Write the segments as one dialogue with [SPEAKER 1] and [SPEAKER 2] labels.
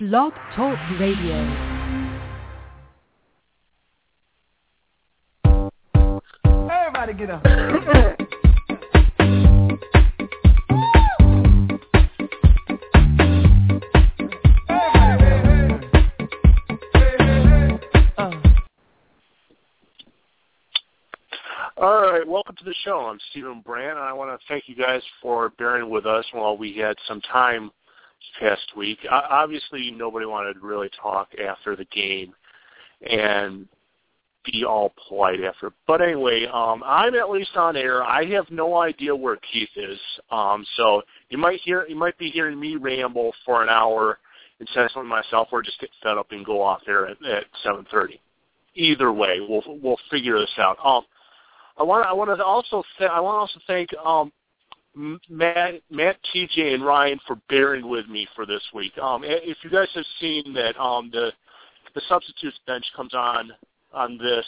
[SPEAKER 1] Blog Talk Radio.
[SPEAKER 2] Everybody get up.
[SPEAKER 3] All right, welcome to the show. I'm Stephen Brand, and I want to thank you guys for bearing with us while we had some time this past week. Obviously, nobody wanted to really talk after the game and be all polite after. But anyway, um, I'm at least on air. I have no idea where Keith is, um, so you might hear you might be hearing me ramble for an hour say something myself, or just get fed up and go off there at, at 7:30. Either way, we'll we'll figure this out. Um, I want I want to also th- I want to also thank um, Matt, Matt, TJ, and Ryan for bearing with me for this week. Um, if you guys have seen that um, the the substitutes bench comes on on this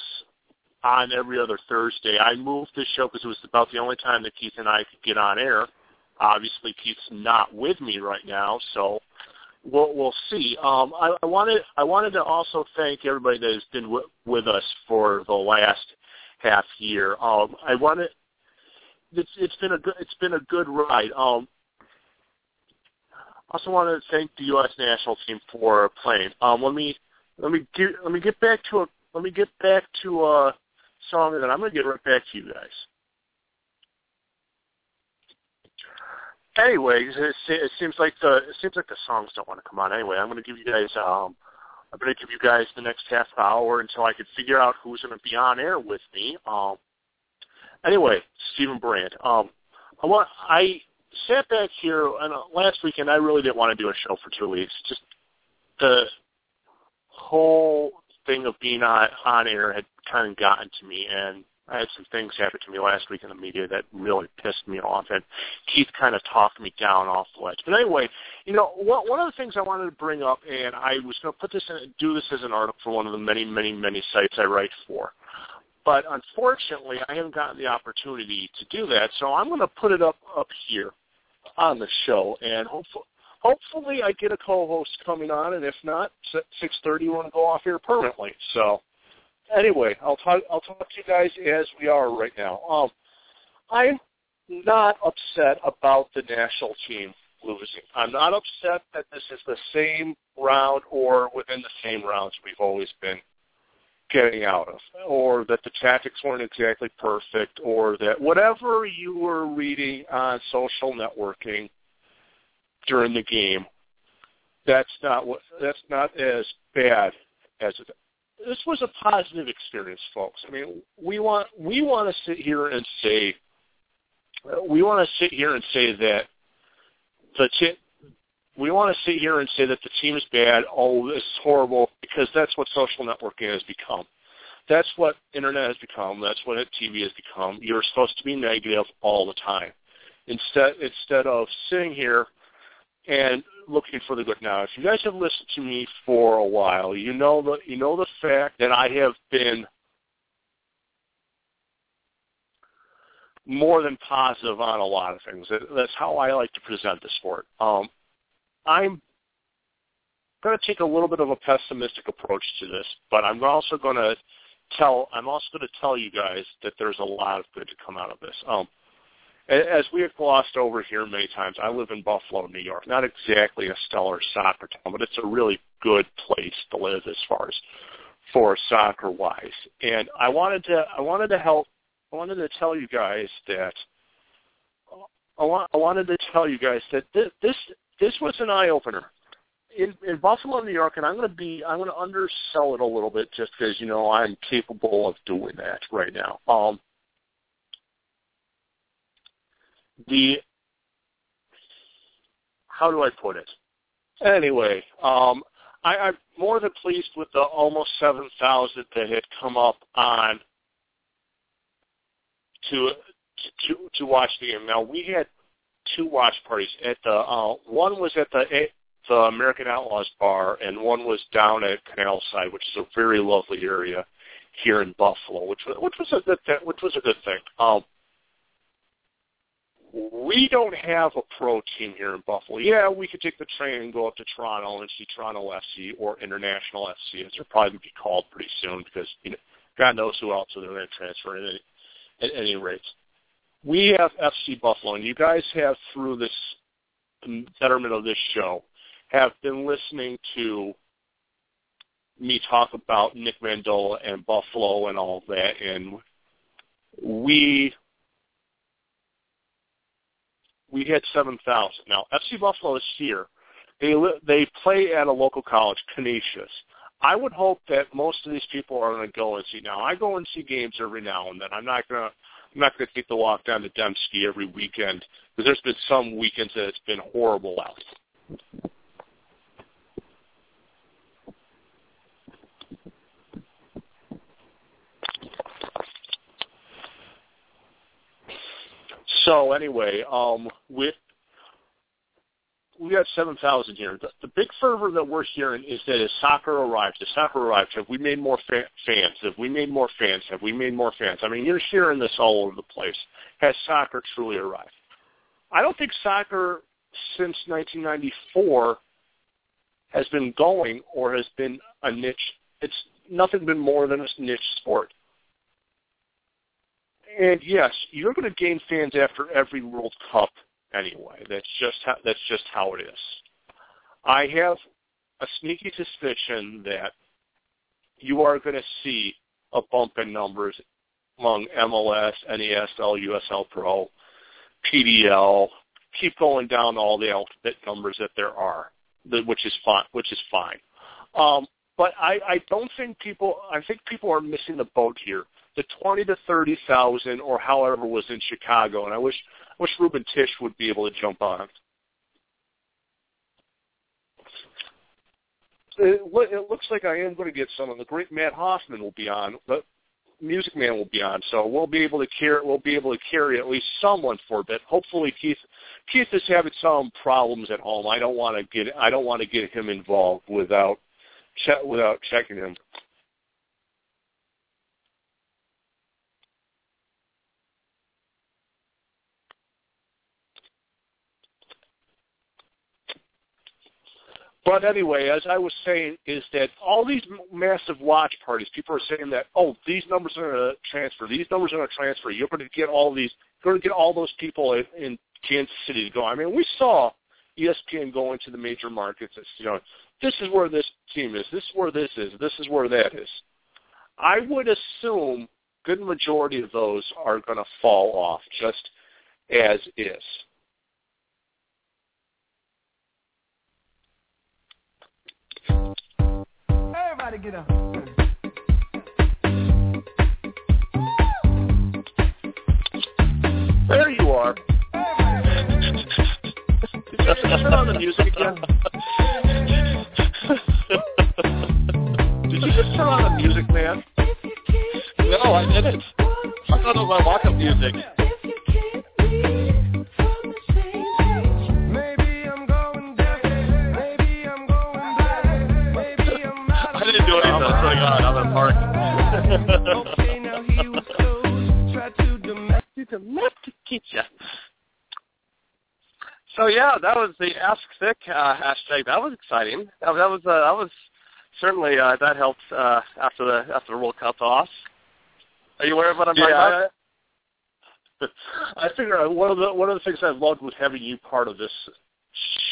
[SPEAKER 3] on every other Thursday. I moved this show because it was about the only time that Keith and I could get on air. Obviously, Keith's not with me right now, so we'll we'll see. Um, I, I wanted I wanted to also thank everybody that has been w- with us for the last half year. Um, I want to. It's it's been a good it's been a good ride. Um, also want to thank the U.S. national team for playing. Um, let me let me get let me get back to a let me get back to a song, and then I'm going to get right back to you guys. Anyway, it, it seems like the it seems like the songs don't want to come on. Anyway, I'm going to give you guys um, I'm going to give you guys the next half hour until I can figure out who's going to be on air with me. Um, anyway, Stephen Brand. Um, I want I sat back here and uh, last weekend I really didn't want to do a show for two weeks. Just the whole thing of being on on air had kind of gotten to me, and I had some things happen to me last week in the media that really pissed me off, and Keith kind of talked me down off the ledge. But anyway, you know, one of the things I wanted to bring up, and I was going to put this in, do this as an article for one of the many, many, many sites I write for. But unfortunately, I haven't gotten the opportunity to do that, so I'm going to put it up up here on the show, and hopefully, hopefully I get a co-host coming on, and if not, 6:30 we're to go off here permanently. So anyway, I'll talk. I'll talk to you guys as we are right now. Um, I'm not upset about the national team losing. I'm not upset that this is the same round or within the same rounds we've always been getting out of, or that the tactics weren't exactly perfect, or that whatever you were reading on social networking during the game, that's not what that's not as bad as it this was a positive experience, folks. I mean, we want we want to sit here and say we want to sit here and say that the t- we want to sit here and say that the team is bad. Oh, this is horrible because that's what social networking has become. That's what internet has become. That's what TV has become. You're supposed to be negative all the time. Instead, instead of sitting here and looking for the good. Now, if you guys have listened to me for a while, you know the you know the fact that I have been more than positive on a lot of things. That's how I like to present the sport. Um, I'm going to take a little bit of a pessimistic approach to this, but I'm also going to tell I'm also going to tell you guys that there's a lot of good to come out of this. Um, as we have glossed over here many times, I live in Buffalo, New York. Not exactly a stellar soccer town, but it's a really good place to live as far as for soccer wise. And I wanted to I wanted to help I wanted to tell you guys that I, want, I wanted to tell you guys that this this, this was an eye opener. In, in Buffalo, New York, and I'm going to be I'm going to undersell it a little bit just because you know I'm capable of doing that right now. Um, the how do I put it? Anyway, um, I, I'm more than pleased with the almost seven thousand that had come up on to to to watch the game. Now we had two watch parties at the uh, one was at the the American Outlaws Bar, and one was down at Canal Side, which is a very lovely area here in Buffalo, which was which was a good thing, which was a good thing. Um, we don't have a pro team here in Buffalo. Yeah, we could take the train and go up to Toronto and see Toronto FC or International FC, as they'll probably going to be called pretty soon because you know God knows who else are going to transfer at any, at any rate. We have FC Buffalo, and you guys have through this betterment of this show have been listening to me talk about Nick Mendola and Buffalo and all that, and we we had seven thousand. Now FC Buffalo is here. They they play at a local college, Canisius. I would hope that most of these people are going to go and see. Now I go and see games every now and then. I'm not going to I'm not going to take the walk down to Demske every weekend because there's been some weekends that it's been horrible out. So anyway, um, with we got seven thousand here. The, the big fervor that we're hearing is that as soccer arrives, as soccer arrives, have we made more fa- fans? Have we made more fans? Have we made more fans? I mean, you're hearing this all over the place. Has soccer truly arrived? I don't think soccer since 1994 has been going or has been a niche. It's nothing been more than a niche sport. And yes, you're going to gain fans after every World Cup anyway. That's just how, that's just how it is. I have a sneaky suspicion that you are going to see a bump in numbers among MLS, NASL, USL Pro, PDL. Keep going down all the alphabet numbers that there are, which is fine. Which is fine. Um, but I, I don't think people. I think people are missing the boat here the twenty to thirty thousand or however was in Chicago, and I wish Wish Ruben Tish would be able to jump on. Uh, it, it looks like I am going to get some, and the great Matt Hoffman will be on. The Music Man will be on, so we'll be able to carry we'll be able to carry at least someone for a bit. Hopefully, Keith Keith is having some problems at home. I don't want to get I don't want to get him involved without without checking him. But anyway, as I was saying, is that all these massive watch parties, people are saying that, oh, these numbers are going to transfer, these numbers are going to transfer. You're going to get all these, you're going to get all those people in, in Kansas City to go. I mean, we saw ESPN go into the major markets. It's, you know, this is where this team is. This is where this is. This is where that is. I would assume good majority of those are going to fall off just as is.
[SPEAKER 2] Everybody get up.
[SPEAKER 3] There you are. Did you turn on the music again? Did you just turn on the music, man?
[SPEAKER 4] No, I didn't. I thought it was my walk-up music. Swear to God, I'm in park.
[SPEAKER 3] domesticate you.
[SPEAKER 4] So yeah, that was the Ask Thick uh, hashtag. That was exciting. That, that was uh, that was certainly uh, that helped uh, after the after the World Cup off. Are you aware of what I'm talking
[SPEAKER 3] Yeah,
[SPEAKER 4] about?
[SPEAKER 3] I, I figure one of the one of the things I loved with having you part of this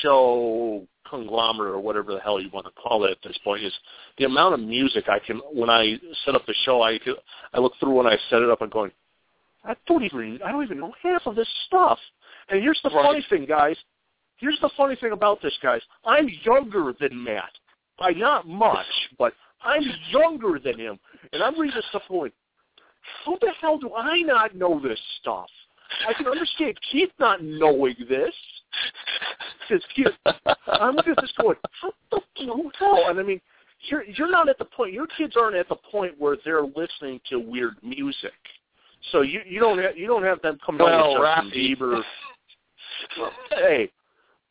[SPEAKER 3] show conglomerate or whatever the hell you want to call it at this point is the amount of music I can when I set up the show I could, I look through when I set it up and going I don't even I don't even know half of this stuff. And here's the
[SPEAKER 4] Right.
[SPEAKER 3] funny thing, guys. Here's the funny thing about this, guys. I'm younger than Matt by not much, but I'm younger than him, and I'm reading this stuff going, how the hell do I not know this stuff? I can understand Keith not knowing this. Because I'm looking at this going, how the hell? And I mean, you're you're not at the point. Your kids aren't at the point where they're listening to weird music. So you you don't have you don't have them coming
[SPEAKER 4] Well,
[SPEAKER 3] on Justin. Bieber. hey,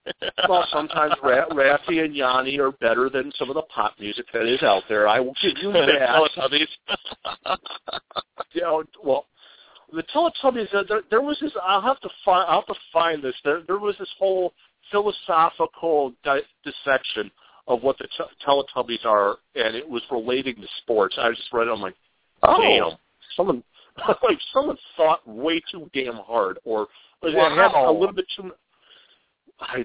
[SPEAKER 3] well, sometimes Ra- Rafi and Yanni are better than some of the pop music that is out there. I will give you that.
[SPEAKER 4] Teletubbies.
[SPEAKER 3] you know, well, the Teletubbies. Uh, there, there was this. I'll have to find. I'll have to find this. There, there was this whole philosophical di- dissection of what the t- Teletubbies are, and it was relating to sports. I just read it. I'm like,
[SPEAKER 4] Oh.
[SPEAKER 3] damn, someone like someone thought way too damn hard, or
[SPEAKER 4] Wow.
[SPEAKER 3] had a little bit too. I,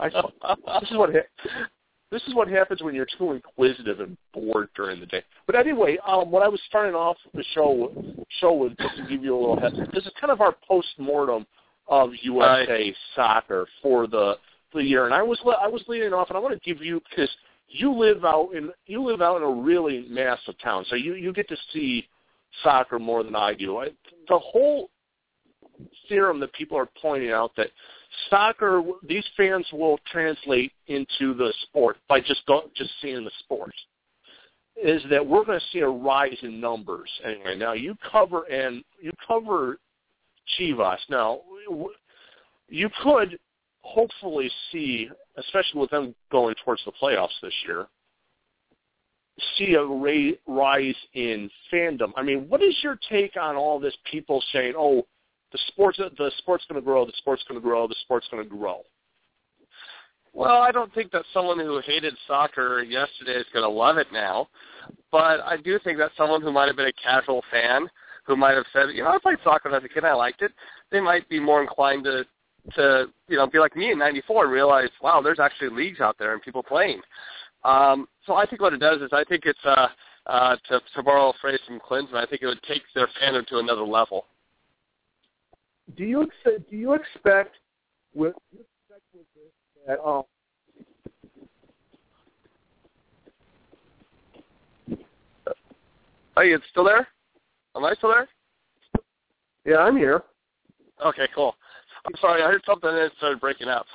[SPEAKER 3] I this is what ha- this is what happens when you're too inquisitive and bored during the day. But anyway, um, what I was starting off the show show with just to give you a little heads. This is kind of our post mortem of USA soccer for the for the year, and I was I was leading off, and I want to give you because you live out in you live out in a really massive town, so you you get to see soccer more than I do. I, the whole theorem that people are pointing out that soccer these fans will translate into the sport by just go, just seeing the sport is that we're going to see a rise in numbers anyway. Now you cover and you cover Chivas. Now you could hopefully see, especially with them going towards the playoffs this year, see a ra- rise in fandom. I mean, what is your take on all this people saying, "Oh, the sports the sport's going to grow, the sport's going to grow, the sport's going to grow."
[SPEAKER 4] Well, I don't think that someone who hated soccer yesterday is going to love it now, but I do think that someone who might have been a casual fan, who might have said, you know, I played soccer as a kid, I liked it, they might be more inclined to, to you know, be like me in '94 and realize, wow, there's actually leagues out there and people playing. Um, so I think what it does is I think it's, uh, uh, to, to borrow a phrase from Clinton, I think it would take their fandom to another level.
[SPEAKER 3] Do you do you expect with do you expect with this that um
[SPEAKER 4] Are you still there? Am I still there?
[SPEAKER 3] yeah I'm here.
[SPEAKER 4] Okay, cool. I'm sorry, I heard something and it started breaking up.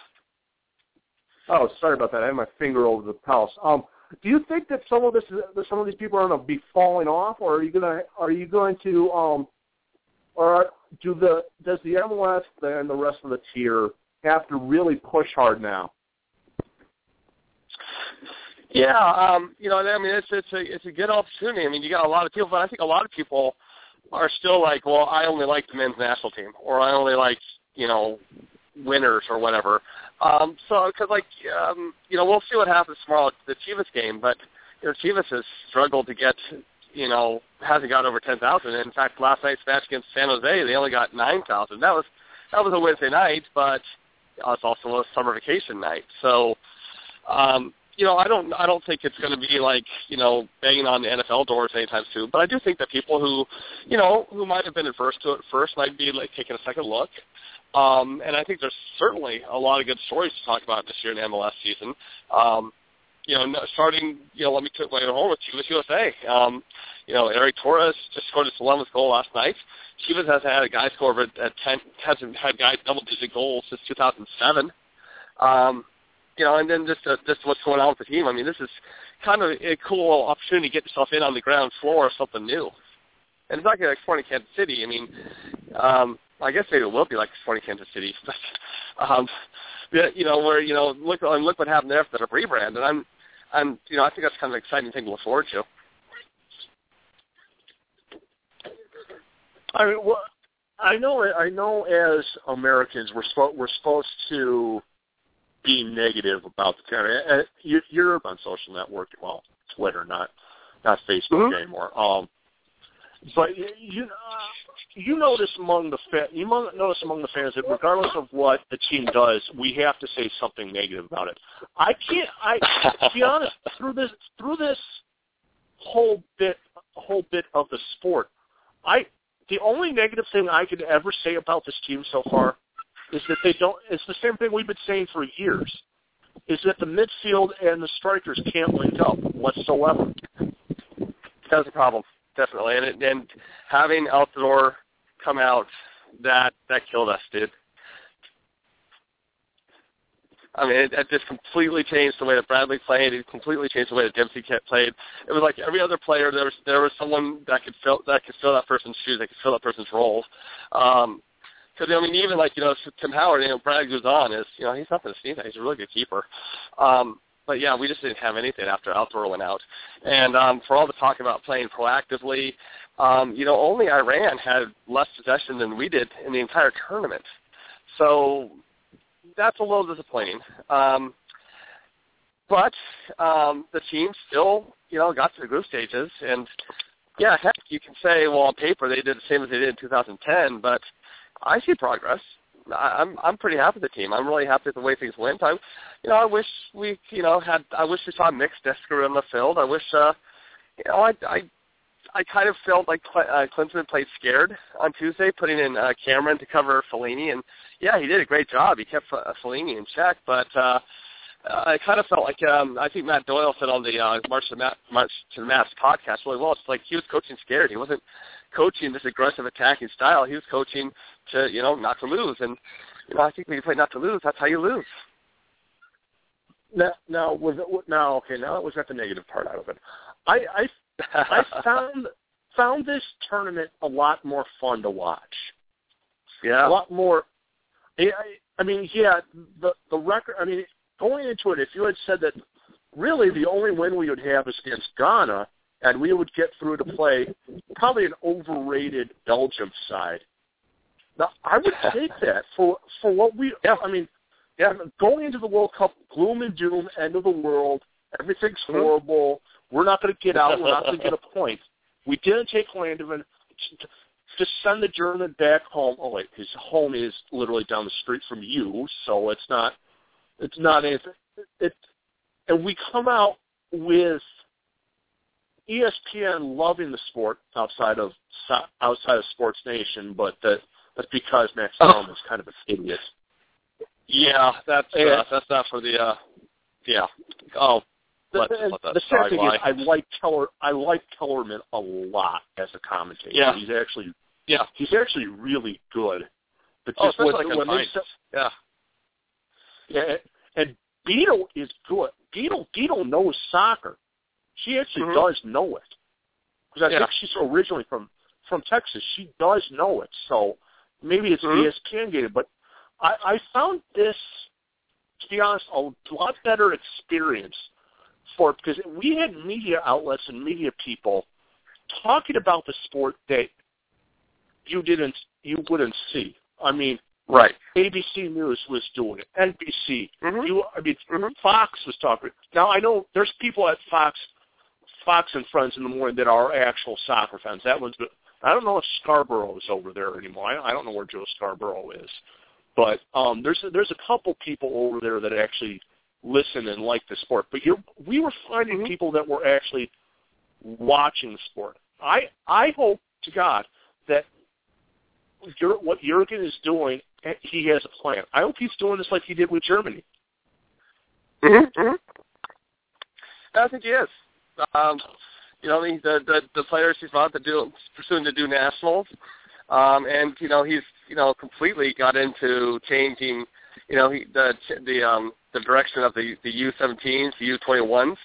[SPEAKER 3] Oh, sorry about that. I had my finger over the pulse. Um, do you think that some of this, that some of these people are going to be falling off, or are you gonna, are you going to, um, or do the, does the MLS and the rest of the tier have to really push hard now?
[SPEAKER 4] Yeah, um, you know, I mean, it's it's a it's a good opportunity. I mean, you got a lot of people, but I think a lot of people are still like, well, I only like the men's national team, or I only like, you know, winners or whatever. Um, so, because like, um, you know, we'll see what happens tomorrow at the Chivas game, but you know, Chivas has struggled to get, you know, hasn't got over ten thousand. In fact, last night's match against San Jose, they only got nine thousand. That was that was a Wednesday night, but uh, it's also a summer vacation night. So, um, you know, I don't I don't think it's going to be like you know banging on the NFL doors anytime soon. But I do think that people who, you know, who might have been adverse to it first might be like taking a second look. Um, and I think there's certainly a lot of good stories to talk about this year in the MLS season. Um, you know, starting, you know, let me take my home with Chivas USA. Um, you know, Erick Torres just scored his 11th goal last night. Chivas has had a guy score at 10, hasn't had guys double-digit goals since 2007. Um, you know, and then just uh, just what's going on with the team. I mean, this is kind of a cool opportunity to get yourself in on the ground floor of something new. And it's not going to like Sporting Kansas City. I mean, um, I guess maybe it will be like Sporting Kansas City, but um, you know, where you know, look and look what happened there after the rebrand. And I'm, I'm, you know, I think that's kind of an exciting thing to look forward to.
[SPEAKER 3] I mean, well, I know, I know. As Americans, we're spo- we're supposed to be negative about the. You, you're on social network, well, Twitter, not not Facebook
[SPEAKER 4] Mhm.
[SPEAKER 3] anymore. Um, but you you, you notice among the fa- you notice among the fans that regardless of what the team does, we have to say something negative about it. I can't. I to be honest through this through this whole bit whole bit of the sport, I the only negative thing I could ever say about this team so far is that they don't. It's the same thing we've been saying for years. Is that the midfield and the strikers can't link up whatsoever.
[SPEAKER 4] That's a problem, definitely. And and having Altidore come out, that that killed us, dude. I mean, it, it just completely changed the way that Bradley played. It completely changed the way that Dempsey played. It was like every other player. There was there was someone that could fill that could fill that person's shoes. That could fill that person's role. Um, because I mean, even like you know Tim Howard, you know Brad Guzan is you know he's nothing to sneeze at. He's a really good keeper. Um, but yeah, we just didn't have anything after Altidore went out. And um, for all the talk about playing proactively, um, you know, only Iran had less possession than we did in the entire tournament. So that's a little disappointing. Um, but um, the team still, you know, got to the group stages, and yeah, heck, you can say, well, on paper they did the same as they did in 2010, but I see progress. I, I'm I'm pretty happy with the team. I'm really happy with the way things went. I, you know, I wish we, you know, had. I wish we saw Mix Diskerud on the field. I wish, uh, you know, I I I kind of felt like uh, Klinsmann played scared on Tuesday, putting in uh, Cameron to cover Fellaini, and yeah, he did a great job. He kept uh, Fellaini in check, but uh, I kind of felt like um, I think Matt Doyle said on the uh, March to Matt, March to the Mass podcast really well. It's like he was coaching scared. He wasn't coaching this aggressive attacking style. He was coaching to you know not to lose, and you know I think when you play not to lose, that's how you lose.
[SPEAKER 3] Now, now was it, now okay? Now it was at the negative part out of it. I I I found found this tournament a lot more fun to watch.
[SPEAKER 4] Yeah,
[SPEAKER 3] a lot more. I, I mean, yeah, the the record. I mean, going into it, if you had said that really the only win we would have is against Ghana, and we would get through to play probably an overrated Belgium side. Now, I would take that for for what we. Yeah. I mean, yeah, going into the World Cup, gloom and doom, end of the world, everything's mm-hmm. horrible. We're not going to get out. We're not going to get a point. We didn't take Landman. To send the German back home. Oh wait, his home is literally down the street from you, so it's not. It's not anything. It, and we come out with ESPN loving the sport outside of outside of Sports Nation, but that that's because Max Kellerman is kind of an idiot.
[SPEAKER 4] Yeah, that's uh, that's not for the. uh Yeah. Oh,
[SPEAKER 3] the, the sad thing is, I like Keller. I like Kellerman a lot as a commentator.
[SPEAKER 4] Yeah.
[SPEAKER 3] he's actually
[SPEAKER 4] yeah
[SPEAKER 3] he's actually really good.
[SPEAKER 4] But oh, just oh, when, like when they set, yeah
[SPEAKER 3] yeah and Beadle is good. Beadle Beadle knows soccer. She actually
[SPEAKER 4] mm-hmm.
[SPEAKER 3] does know it because I
[SPEAKER 4] yeah.
[SPEAKER 3] think she's originally from from Texas. She does know it, so maybe it's
[SPEAKER 4] mm-hmm.
[SPEAKER 3] ESPN game. But I, I found this, to be honest, a lot better experience for because we had media outlets and media people talking about the sport that you didn't you wouldn't see. I mean,
[SPEAKER 4] right?
[SPEAKER 3] ABC News was doing it. NBC.
[SPEAKER 4] Mm-hmm.
[SPEAKER 3] You, I mean,
[SPEAKER 4] mm-hmm.
[SPEAKER 3] Fox was talking. Now I know there's people at Fox, Fox and Friends in the morning that are actual soccer fans. That one's. I don't know if Scarborough is over there anymore. I, I don't know where Joe Scarborough is, but um, there's there's a couple people over there that actually listen and like the sport. But you're, we were finding
[SPEAKER 4] mm-hmm.
[SPEAKER 3] people that were actually watching the sport. I I hope to God that what Jurgen is doing, he has a plan. I hope he's doing this like he did with Germany.
[SPEAKER 4] Mm-hmm. mm-hmm. I think he is. Um, you know, the the the players he's about to do pursuing to do nationals, um, and you know he's you know completely got into changing. You know, he the the um the direction of the the U17s, the U21s.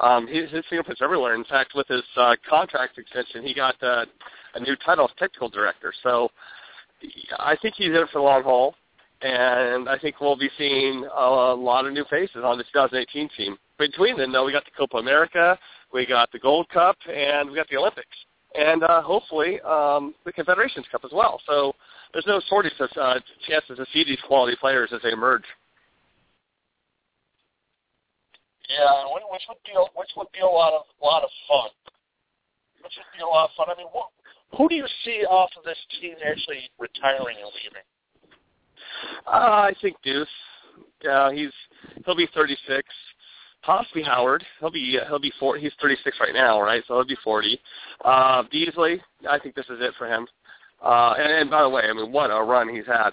[SPEAKER 4] Um, his, his fingerprints everywhere. In fact, with his uh, contract extension, he got uh, a new title as technical director. So I think he's in for the long haul, and I think we'll be seeing a lot of new faces on the 2018 team. Between them, though, we got the Copa America, we got the Gold Cup, and we got the Olympics, and uh, hopefully um, the Confederations Cup as well. So there's no shortage of uh, chances to see these quality players as they emerge.
[SPEAKER 3] Yeah, which would be which would be a lot of lot of fun. Which would be a lot of fun. I mean, what, who do you see off of this team actually retiring and leaving?
[SPEAKER 4] Uh, I think Deuce. Yeah, he's he'll be 36. Possibly Howard. He'll be he'll be four. He's 36 right now, right? So he'll be 40. Uh, Beasley. I think this is it for him. Uh, and, and by the way, I mean what a run he's had.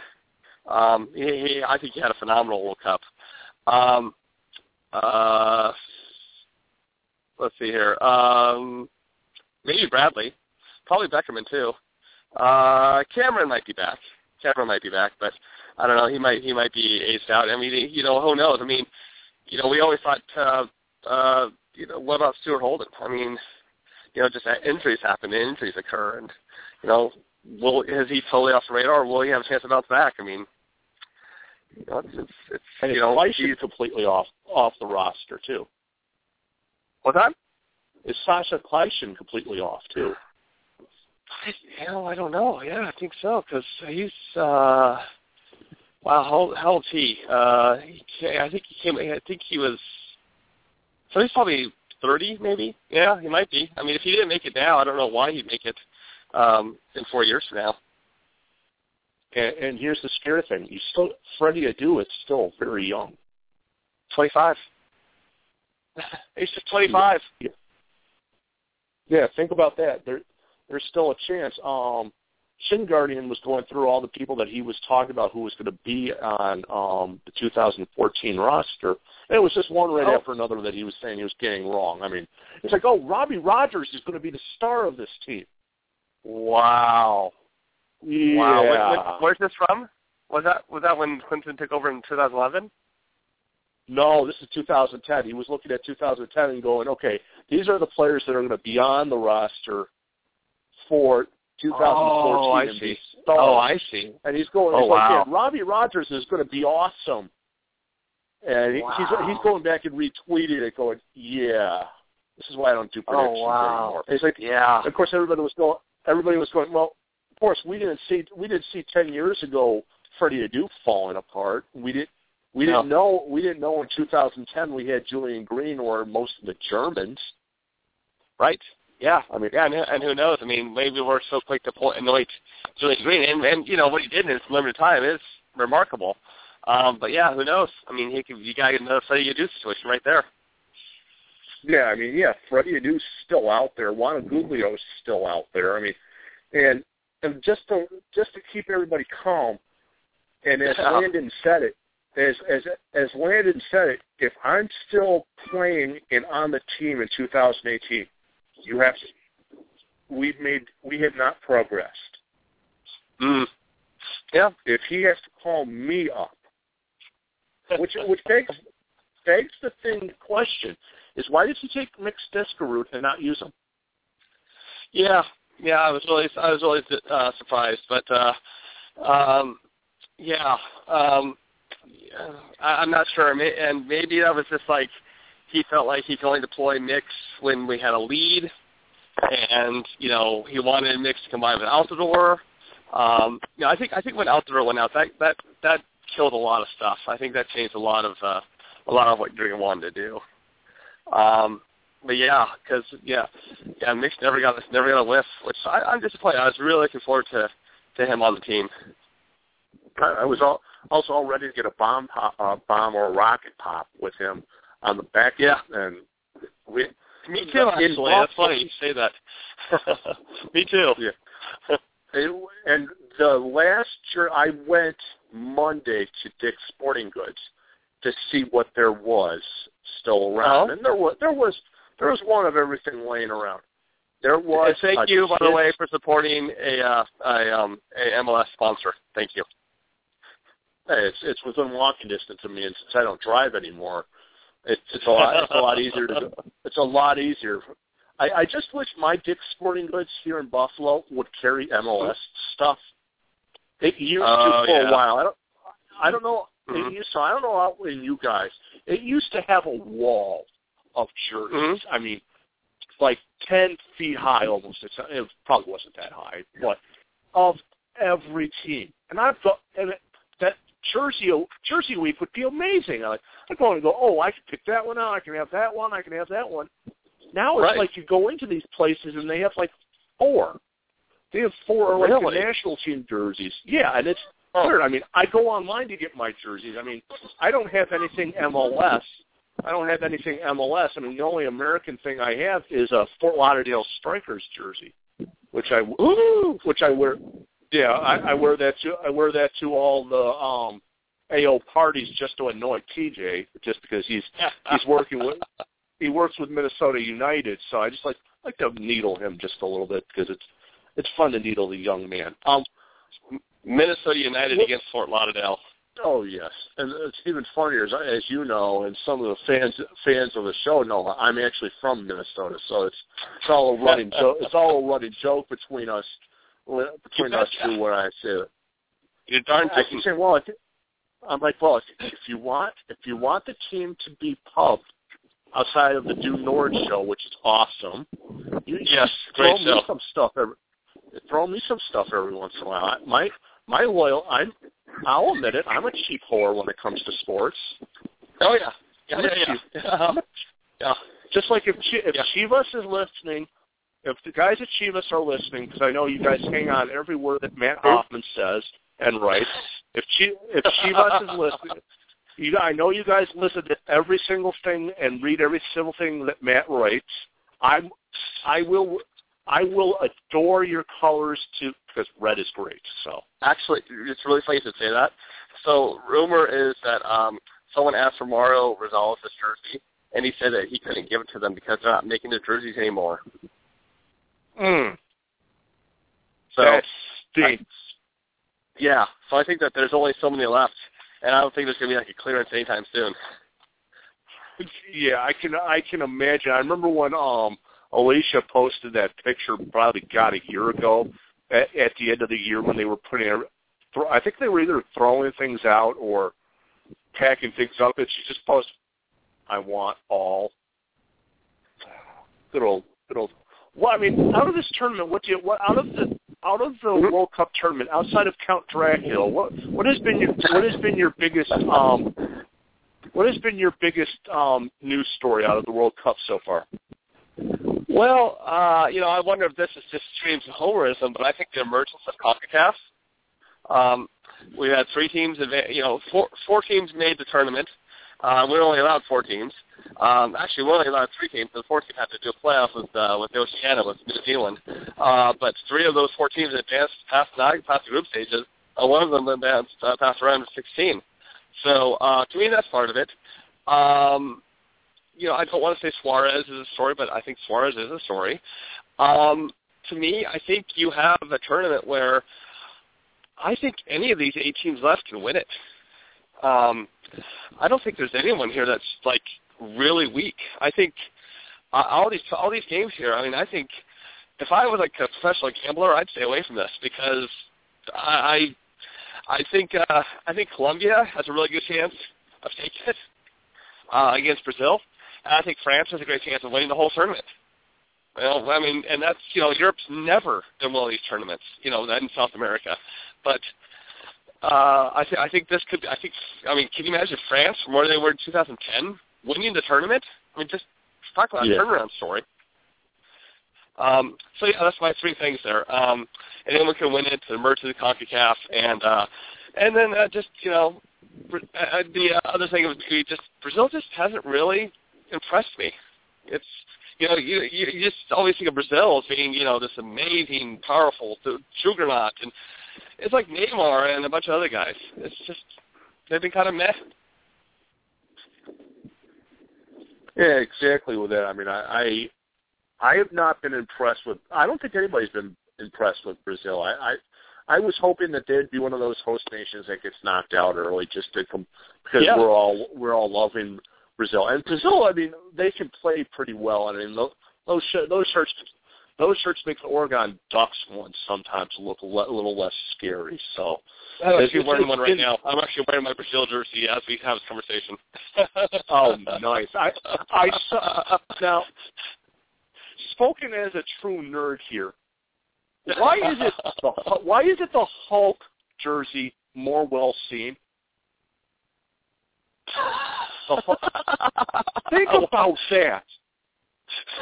[SPEAKER 4] Um, he, he, I think he had a phenomenal World Cup. Um, uh, let's see here. Um, maybe Bradley, probably Beckerman too. Uh, Cameron might be back. Cameron might be back, but I don't know. He might he might be aced out. I mean, you know, who knows? I mean, you know, we always thought, uh, uh, you know, what about Stuart Holden? I mean, you know, just injuries happen, injuries occur, and you know, will is he totally off the radar? or Will he have a chance to bounce back? I mean, you know, it's it's, it's
[SPEAKER 3] and
[SPEAKER 4] you know,
[SPEAKER 3] he's completely off off the roster too.
[SPEAKER 4] What's that?
[SPEAKER 3] Is Sacha Kljestan completely off too?
[SPEAKER 4] I, you know, I don't know. Yeah, I think so because he's uh wow. How how old's he? Uh, he, I think he came. I think he was. So he's probably thirty, maybe. Yeah, he might be. I mean, if he didn't make it now, I don't know why he'd make it um, in four years from now.
[SPEAKER 3] And, and here's the scary thing: you still Freddie Adu is still very young.
[SPEAKER 4] Twenty-five. He's just twenty-five.
[SPEAKER 3] Yeah. yeah, think about that. There, there's still a chance. Um, Shin Guardian was going through all the people that he was talking about who was going to be on um, the 2014 roster. And it was just one right
[SPEAKER 4] oh.
[SPEAKER 3] after another that he was saying he was getting wrong. I mean, it's like, oh, Robbie Rogers is going to be the star of this team.
[SPEAKER 4] Wow.
[SPEAKER 3] Yeah.
[SPEAKER 4] Wow. Where, where, where's this from? Was that was that when Klinsmann took over in 2011?
[SPEAKER 3] No, this is 2010. He was looking at 2010 and going, okay, these are the players that are going to be on the roster for 2014.
[SPEAKER 4] Oh, I see. Oh, I see.
[SPEAKER 3] And he's going,
[SPEAKER 4] Oh,
[SPEAKER 3] he's like,
[SPEAKER 4] wow.
[SPEAKER 3] yeah, Robbie Rogers is going to be awesome. And he,
[SPEAKER 4] Wow.
[SPEAKER 3] he's he's going back and retweeting it, going, yeah, this is why I don't do oh, predictions
[SPEAKER 4] Oh, wow.
[SPEAKER 3] anymore. And he's like,
[SPEAKER 4] Yeah.
[SPEAKER 3] of course, everybody was going. Everybody was going. Well, of course, we didn't see. We didn't see ten years ago Freddie Adu falling apart. We didn't. We didn't know. We didn't know in 2010 we had Julian Green or most of the Germans.
[SPEAKER 4] Right. Yeah.
[SPEAKER 3] I mean,
[SPEAKER 4] Yeah, and, and who knows? I mean, maybe we're so quick to point anoint Julian Green, and, and you know what he did in his limited time is remarkable. Um, but yeah, who knows? I mean, he could, you got another Freddie Adu situation right there.
[SPEAKER 3] Yeah, I mean, yeah, Freddie Adu's still out there. Juan Agudelo's still out there. I mean, and and just to just to keep everybody calm, and as
[SPEAKER 4] Yeah.
[SPEAKER 3] Landon said it, as as as Landon said it, if I'm still playing and on the team in 2018, you have we've made we have not progressed.
[SPEAKER 4] Mm. Yeah.
[SPEAKER 3] If he has to call me up, which which begs begs the thing question is why did he take Mix Diskerud and not use him?
[SPEAKER 4] Yeah, yeah, I was really, I was really uh, surprised, but uh, um, yeah, um, yeah, I, I'm not sure, and maybe that was just like he felt like he could only deploy Mix when we had a lead, and you know he wanted Mix to combine with Altidore. Um, you know, I think I think when Altidore went out, that that that killed a lot of stuff. I think that changed a lot of uh, a lot of what Green wanted to do. Um, but yeah, because yeah, yeah, Mix never got never got a whiff, which I, I'm disappointed. I was really looking forward to to him on the team.
[SPEAKER 3] I, I was all, also all ready to get a bomb pop, uh, bomb or a rocket pop with him on the back.
[SPEAKER 4] Yeah.
[SPEAKER 3] and we
[SPEAKER 4] Me too. Actually, that's funny you say that. Me too.
[SPEAKER 3] Yeah. It, and the last year I went Monday to Dick's Sporting Goods to see what there was still around,
[SPEAKER 4] Oh.
[SPEAKER 3] and there was there was there was one of everything laying around. There was.
[SPEAKER 4] And thank you, by the way, for supporting a uh, a um a MLS sponsor. Thank you.
[SPEAKER 3] Hey, it's it's within walking distance of me, and since I don't drive anymore, it's it's a lot it's a lot easier to do. It's a lot easier. I, I just wish my Dick's Sporting Goods here in Buffalo would carry MLS stuff. It used
[SPEAKER 4] Oh,
[SPEAKER 3] to for
[SPEAKER 4] yeah.
[SPEAKER 3] a while. I don't I don't know.
[SPEAKER 4] Mhm.
[SPEAKER 3] It used to. I don't know how in you guys. It used to have a wall of jerseys.
[SPEAKER 4] Mhm.
[SPEAKER 3] I mean, like ten feet high almost. It's, it probably wasn't that high, but of every team. And I've got and jersey jersey week would be amazing. I like I go and go, oh, I can pick that one out. I can have that one. I can have that one. Now it's
[SPEAKER 4] Right.
[SPEAKER 3] like you go into these places and they have like four. They have four like
[SPEAKER 4] Really?
[SPEAKER 3] the national team jerseys. Yeah, and it's
[SPEAKER 4] Oh.
[SPEAKER 3] weird. I mean, I go online to get my jerseys. I mean, I don't have anything MLS. I don't have anything MLS. I mean, the only American thing I have is a Fort Lauderdale Strikers jersey, which I which I wear. Yeah, I, I wear that to I wear that to all the um AO parties just to annoy TJ, just because he's he's working with he works with Minnesota United, so I just like like to needle him just a little bit because it's it's fun to needle the young man. Um,
[SPEAKER 4] Minnesota United
[SPEAKER 3] What-
[SPEAKER 4] against Fort Lauderdale.
[SPEAKER 3] Oh yes, and it's even funnier as, as you know, and some of the fans fans of the show know. I'm actually from Minnesota, so it's it's all a running joke. It's all a running joke between us between us two where I say it.
[SPEAKER 4] You're darn
[SPEAKER 3] I keep saying, well, if, I'm like, well, if, if you want if you want the team to be pumped outside of the Do Nord show, which is awesome, you
[SPEAKER 4] Yes,
[SPEAKER 3] throw
[SPEAKER 4] great
[SPEAKER 3] me
[SPEAKER 4] show.
[SPEAKER 3] some stuff every throw me some stuff every once in a while. I, my my loyal, I'm I'll admit it, I'm a cheap whore when it comes to sports.
[SPEAKER 4] Oh yeah. Yeah, yeah, yeah. Uh-huh. yeah.
[SPEAKER 3] Just like if if
[SPEAKER 4] Yeah.
[SPEAKER 3] Chivas is listening, if the guys at Chivas are listening, because I know you guys hang on every word that Matt Hoffman says and writes. If Chi- if Chivas is listening, you, I know you guys listen to every single thing and read every single thing that Matt writes. I'm I will I will adore your colors too because red is great. So
[SPEAKER 4] Actually, it's really funny to say that. So, rumor is that um someone asked for Mauro Rosales' jersey, and he said that he couldn't give it to them because they're not making the jerseys anymore.
[SPEAKER 3] Mm,
[SPEAKER 4] So,
[SPEAKER 3] that stinks.
[SPEAKER 4] yeah. So I think that there's only so many left, and I don't think there's going to be like a clearance anytime soon.
[SPEAKER 3] Yeah, I can I can imagine. I remember when um Alicia posted that picture probably got a year ago at, at the end of the year when they were putting I think they were either throwing things out or packing things up and she just posted I want all good old good old well I mean out of this tournament what do you what out of the out of the World Cup tournament outside of Count Dracula what what has been your what has been your biggest um what has been your biggest um, news story out of the World Cup so far?
[SPEAKER 4] Well, uh, you know, I wonder if this is just extreme homerism, but I think the emergence of CONCACAF. Um, we had three teams, you know, four, four teams made the tournament. Uh, we were only allowed four teams. Um, actually, we are only allowed three teams. The fourth team had to do a playoff with uh, with Oceania, with New Zealand. Uh, but three of those four teams advanced past nine, past the group stages. Uh, one of them advanced uh, past round of 16. So uh, to me, that's part of it. Um, you know, I don't want to say Suarez is a story, but I think Suarez is a story. Um, to me, I think you have a tournament where I think any of these eight teams left can win it. Um, I don't think there's anyone here that's like really weak. I think uh, all these all these games here. I mean, I think if I was like a professional gambler, I'd stay away from this because I I, I think uh, I think Colombia has a really good chance of taking it uh, against Brazil. And I think France has a great chance of winning the whole tournament. Well, I mean, and that's you know Europe's never done well in these tournaments, you know, in South America, but uh, I, th- I think this could. I think. I mean, can you imagine France from where they were in 2010 winning the tournament? I mean, just talk about
[SPEAKER 3] Yeah.
[SPEAKER 4] a turnaround story. Um, so yeah, that's my three things there. Um, anyone can win it, emerge to the Concacaf, and uh, and then uh, just you know, uh, the uh, other thing would be just Brazil just hasn't really impressed me. It's you know you, you just always think of Brazil as being you know this amazing, powerful juggernaut, and it's like Neymar and a bunch of other guys. It's just they've been kind of meh.
[SPEAKER 3] Yeah, exactly with that. I mean, I, I I have not been impressed with. I don't think anybody's been impressed with Brazil. I I, I was hoping that they'd be one of those host nations that gets knocked out early, just to come because
[SPEAKER 4] Yeah.
[SPEAKER 3] we're all we're all loving Brazil and Brazil. I mean, they can play pretty well. I mean, those those sh- those shirts those shirts make the Oregon Ducks ones sometimes look a le- a little less scary. So
[SPEAKER 4] I'm
[SPEAKER 3] It's-
[SPEAKER 4] actually wearing one right now. I'm actually wearing my Brazil jersey as we have this conversation.
[SPEAKER 3] Oh, nice. I I saw now. Spoken as a true nerd here, why is it the why is it the Hulk jersey more well seen? Think about that.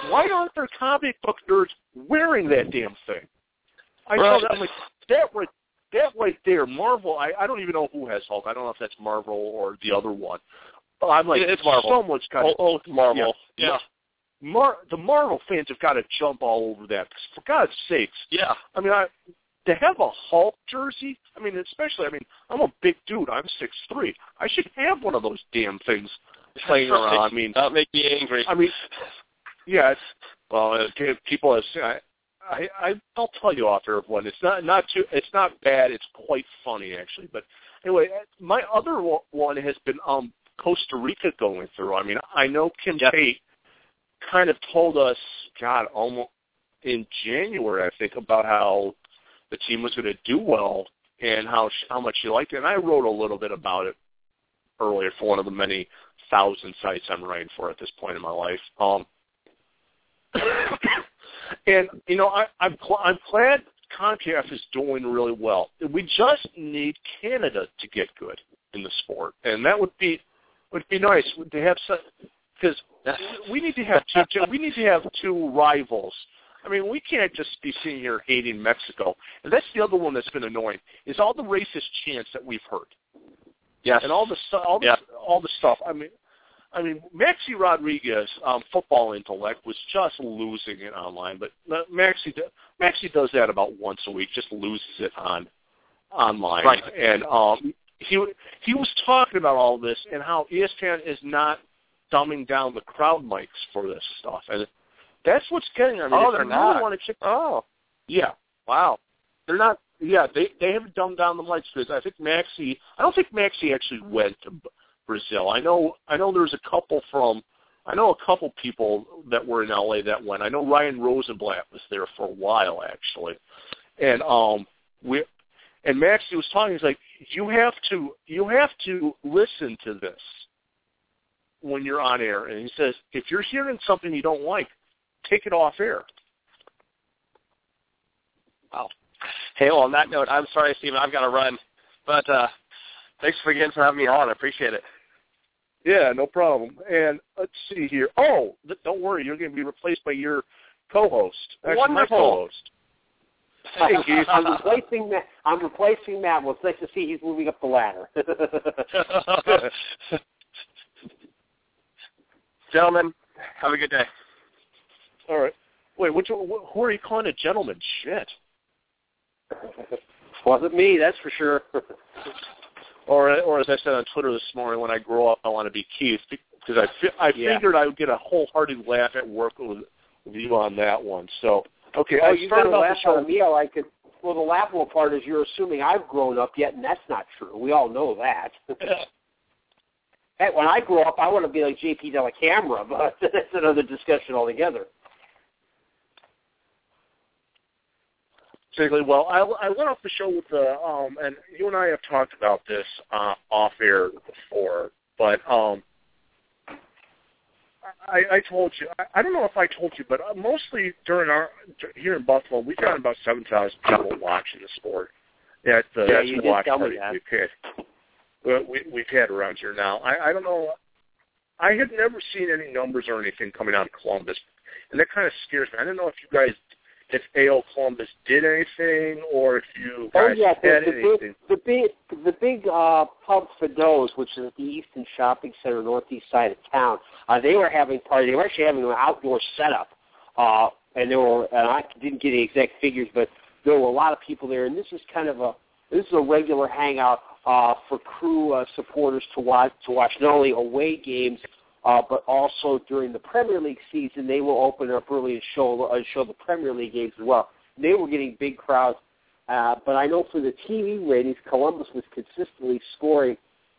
[SPEAKER 3] Why aren't there comic book nerds wearing that damn thing? I know
[SPEAKER 4] Right.
[SPEAKER 3] that I'm like that right that right there, Marvel. I, I don't even know who has Hulk. I don't know if that's Marvel or the other one. But I'm like,
[SPEAKER 4] It's Marvel.
[SPEAKER 3] someone's got
[SPEAKER 4] Oh, oh, it's Marvel.
[SPEAKER 3] Yeah.
[SPEAKER 4] Yeah.
[SPEAKER 3] Mar- the Marvel fans have got to jump all over that. 'cause for God's sakes,
[SPEAKER 4] Yeah.
[SPEAKER 3] I mean, I to have a Hulk jersey. I mean, especially, I mean, I'm a big dude. I'm six three. I should have one of those damn things playing around. I mean,
[SPEAKER 4] That make me angry.
[SPEAKER 3] I mean, yeah. It's, well, it, people have. seen- I, I, I, I'll tell you off air of one. It's not not too. It's not bad. It's quite funny actually. But anyway, my other one has been um Costa Rica going through. I mean, I know Kim yep. Tate kind of told us, God, almost in January, I think, about how the team was going to do well and how how much she liked it. And I wrote a little bit about it earlier for one of the many thousand sites I'm writing for at this point in my life. Um, and you know, I, I'm I'm glad CONCACAF is doing really well. We just need Canada to get good in the sport, and that would be would be nice to have some because we need to have two, we need to have two rivals. I mean, we can't just be sitting here hating Mexico, and that's the other one that's been annoying is all the racist chants that we've heard.
[SPEAKER 4] Yes,
[SPEAKER 3] and all the all the, yeah. all the stuff. I mean, I mean, Maxi Rodriguez, um, football intellect, was just losing it online. But Maxi, Maxi does that about once a week, just loses it on online.
[SPEAKER 4] Right.
[SPEAKER 3] And um, he he was talking about all this and how ESPN is not dumbing down the crowd mics for this stuff, and that's what's getting. I mean,
[SPEAKER 4] oh, they're not.
[SPEAKER 3] Want to check,
[SPEAKER 4] oh,
[SPEAKER 3] yeah.
[SPEAKER 4] Wow.
[SPEAKER 3] They're not. Yeah, they they haven't dumbed down the mics because I think Maxi. I don't think Maxi actually went to Brazil. I know I know there's a couple from I know a couple people that were in LA that went. I know Ryan Rosenblatt was there for a while actually. And um we and Maxi was talking, he's like, You have to you have to listen to this when you're on air and he says, if you're hearing something you don't like, take it off air.
[SPEAKER 4] Wow. Hey, well on that note, I'm sorry, Stephen, I've got to run. But uh thanks again for having me on. I appreciate it.
[SPEAKER 3] Yeah, no problem. And let's see here. Oh, don't worry, you're going to be replaced by your co-host. Actually,
[SPEAKER 4] Wonderful.
[SPEAKER 3] my co-host.
[SPEAKER 5] Hey, Keith. I'm replacing Matt. I'm replacing Matt. Well, it's nice to see he's moving up the ladder.
[SPEAKER 4] Gentlemen, have a good day.
[SPEAKER 3] All right. Wait, which, who are you calling a gentleman? Shit.
[SPEAKER 5] Wasn't me, that's for sure.
[SPEAKER 3] or or as I said on Twitter this morning, when I grow up, I want to be Keith because I fi- I
[SPEAKER 5] yeah.
[SPEAKER 3] figured I would get a wholehearted laugh at work with, with you on that one. So okay,
[SPEAKER 5] oh,
[SPEAKER 3] I
[SPEAKER 5] you got
[SPEAKER 3] a
[SPEAKER 5] laugh
[SPEAKER 3] show.
[SPEAKER 5] me. I like it. Well, the laughable part is you're assuming I've grown up yet, and that's not true. We all know that. hey, when I grow up, I want to be like JP Dellacamera, but that's another discussion altogether.
[SPEAKER 3] Particularly well. I, I went off the show with the um, and you and I have talked about this uh, off air before, but um, I, I told you. I, I don't know if I told you, but uh, mostly during our here in Buffalo, we've got about seven thousand people watching the sport at the
[SPEAKER 5] yeah, you
[SPEAKER 3] watch
[SPEAKER 5] did tell
[SPEAKER 3] party
[SPEAKER 5] me that.
[SPEAKER 3] we've had. We, we've had around here now. I, I don't know. I had never seen any numbers or anything coming out of Columbus, and that kind of scares me. I don't know if you guys if AO Columbus did anything or if you
[SPEAKER 5] Oh
[SPEAKER 3] guys
[SPEAKER 5] yeah, the,
[SPEAKER 3] had
[SPEAKER 5] the
[SPEAKER 3] anything.
[SPEAKER 5] big, the big, the big uh, pub Fados, which is at the Easton Shopping Center, northeast side of town. Uh, they were having party. They were actually having an outdoor setup, uh, and there were. And I didn't get the exact figures, but there were a lot of people there. And this is kind of a this is a regular hangout uh, for crew uh, supporters to watch to watch not only away games uh, but also during the Premier League season, they will open up early and show uh, show the Premier League games as well. They were getting big crowds, uh, but I know for the TV ratings, Columbus was consistently scoring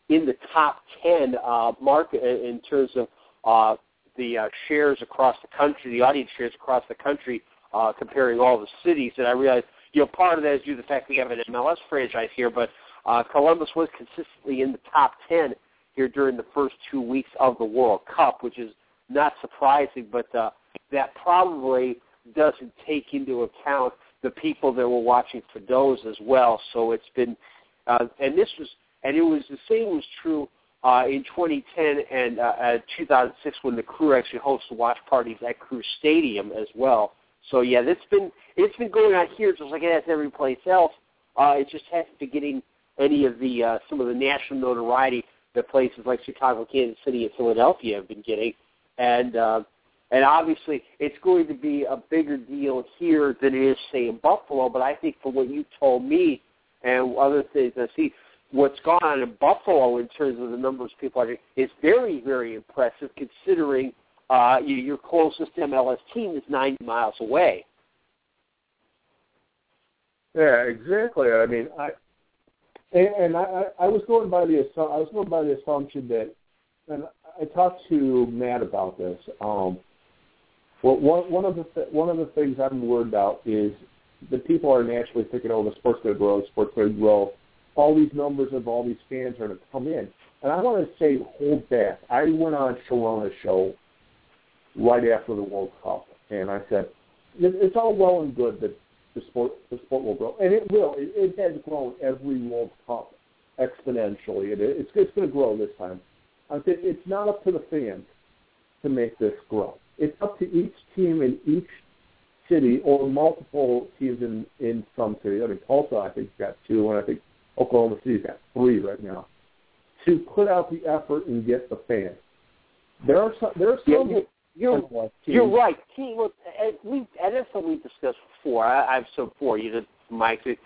[SPEAKER 5] in the top ten uh, market in terms of uh, the uh, shares across the country, the audience shares across the country, uh, comparing all the cities. And I realized, you know, part of that is due to the fact we have an MLS franchise here, but uh, Columbus was consistently in the top ten here during the first two weeks of the World Cup, which is not surprising, but uh, that probably doesn't take into account the people that were watching Fados as well. So it's been, uh, and this was, and it was the same was true uh, in 2010 and uh, uh, 2006 when the crew actually hosted watch parties at Crew Stadium as well. So yeah, it's been it's been going on here just like it has every place else. Uh, it just hasn't been getting any of the uh, some of the national notoriety that places like Chicago, Kansas City, and Philadelphia have been getting, and uh, and obviously it's going to be a bigger deal here than it is say in Buffalo. But I think from what you told me and other things, I see what's gone on in Buffalo in terms of the numbers of people watching is very very impressive considering uh, you, your closest MLS team is 90 miles away.
[SPEAKER 3] Yeah, exactly. I mean, I And, and I, I was going by the I was going by the assumption that, and I talked to Matt about this. Um, well, one one of the th- one of the things I'm worried about is that people are naturally thinking, "Oh, the sport's going to grow, the sport's going to grow." All these numbers of all these fans are going to come in, and I want to say, hold back. I went on Sharona's show right after the World Cup, and I said, "It's all well and good that the sport the sport will grow, and it will. It, it has grown every World Cup exponentially. It, it's it's going to grow this time. I said it's not up to the fans to make this grow. It's up to each team in each city or multiple teams in in some cities. I mean, Tulsa I think got two, and I think Oklahoma City's got three right now. To put out the effort and get the fans. There are some. There are some.
[SPEAKER 5] Yeah, you're, you're right. Team, look, we and that's what we discussed before. I, I've said before, you know, Mike, the,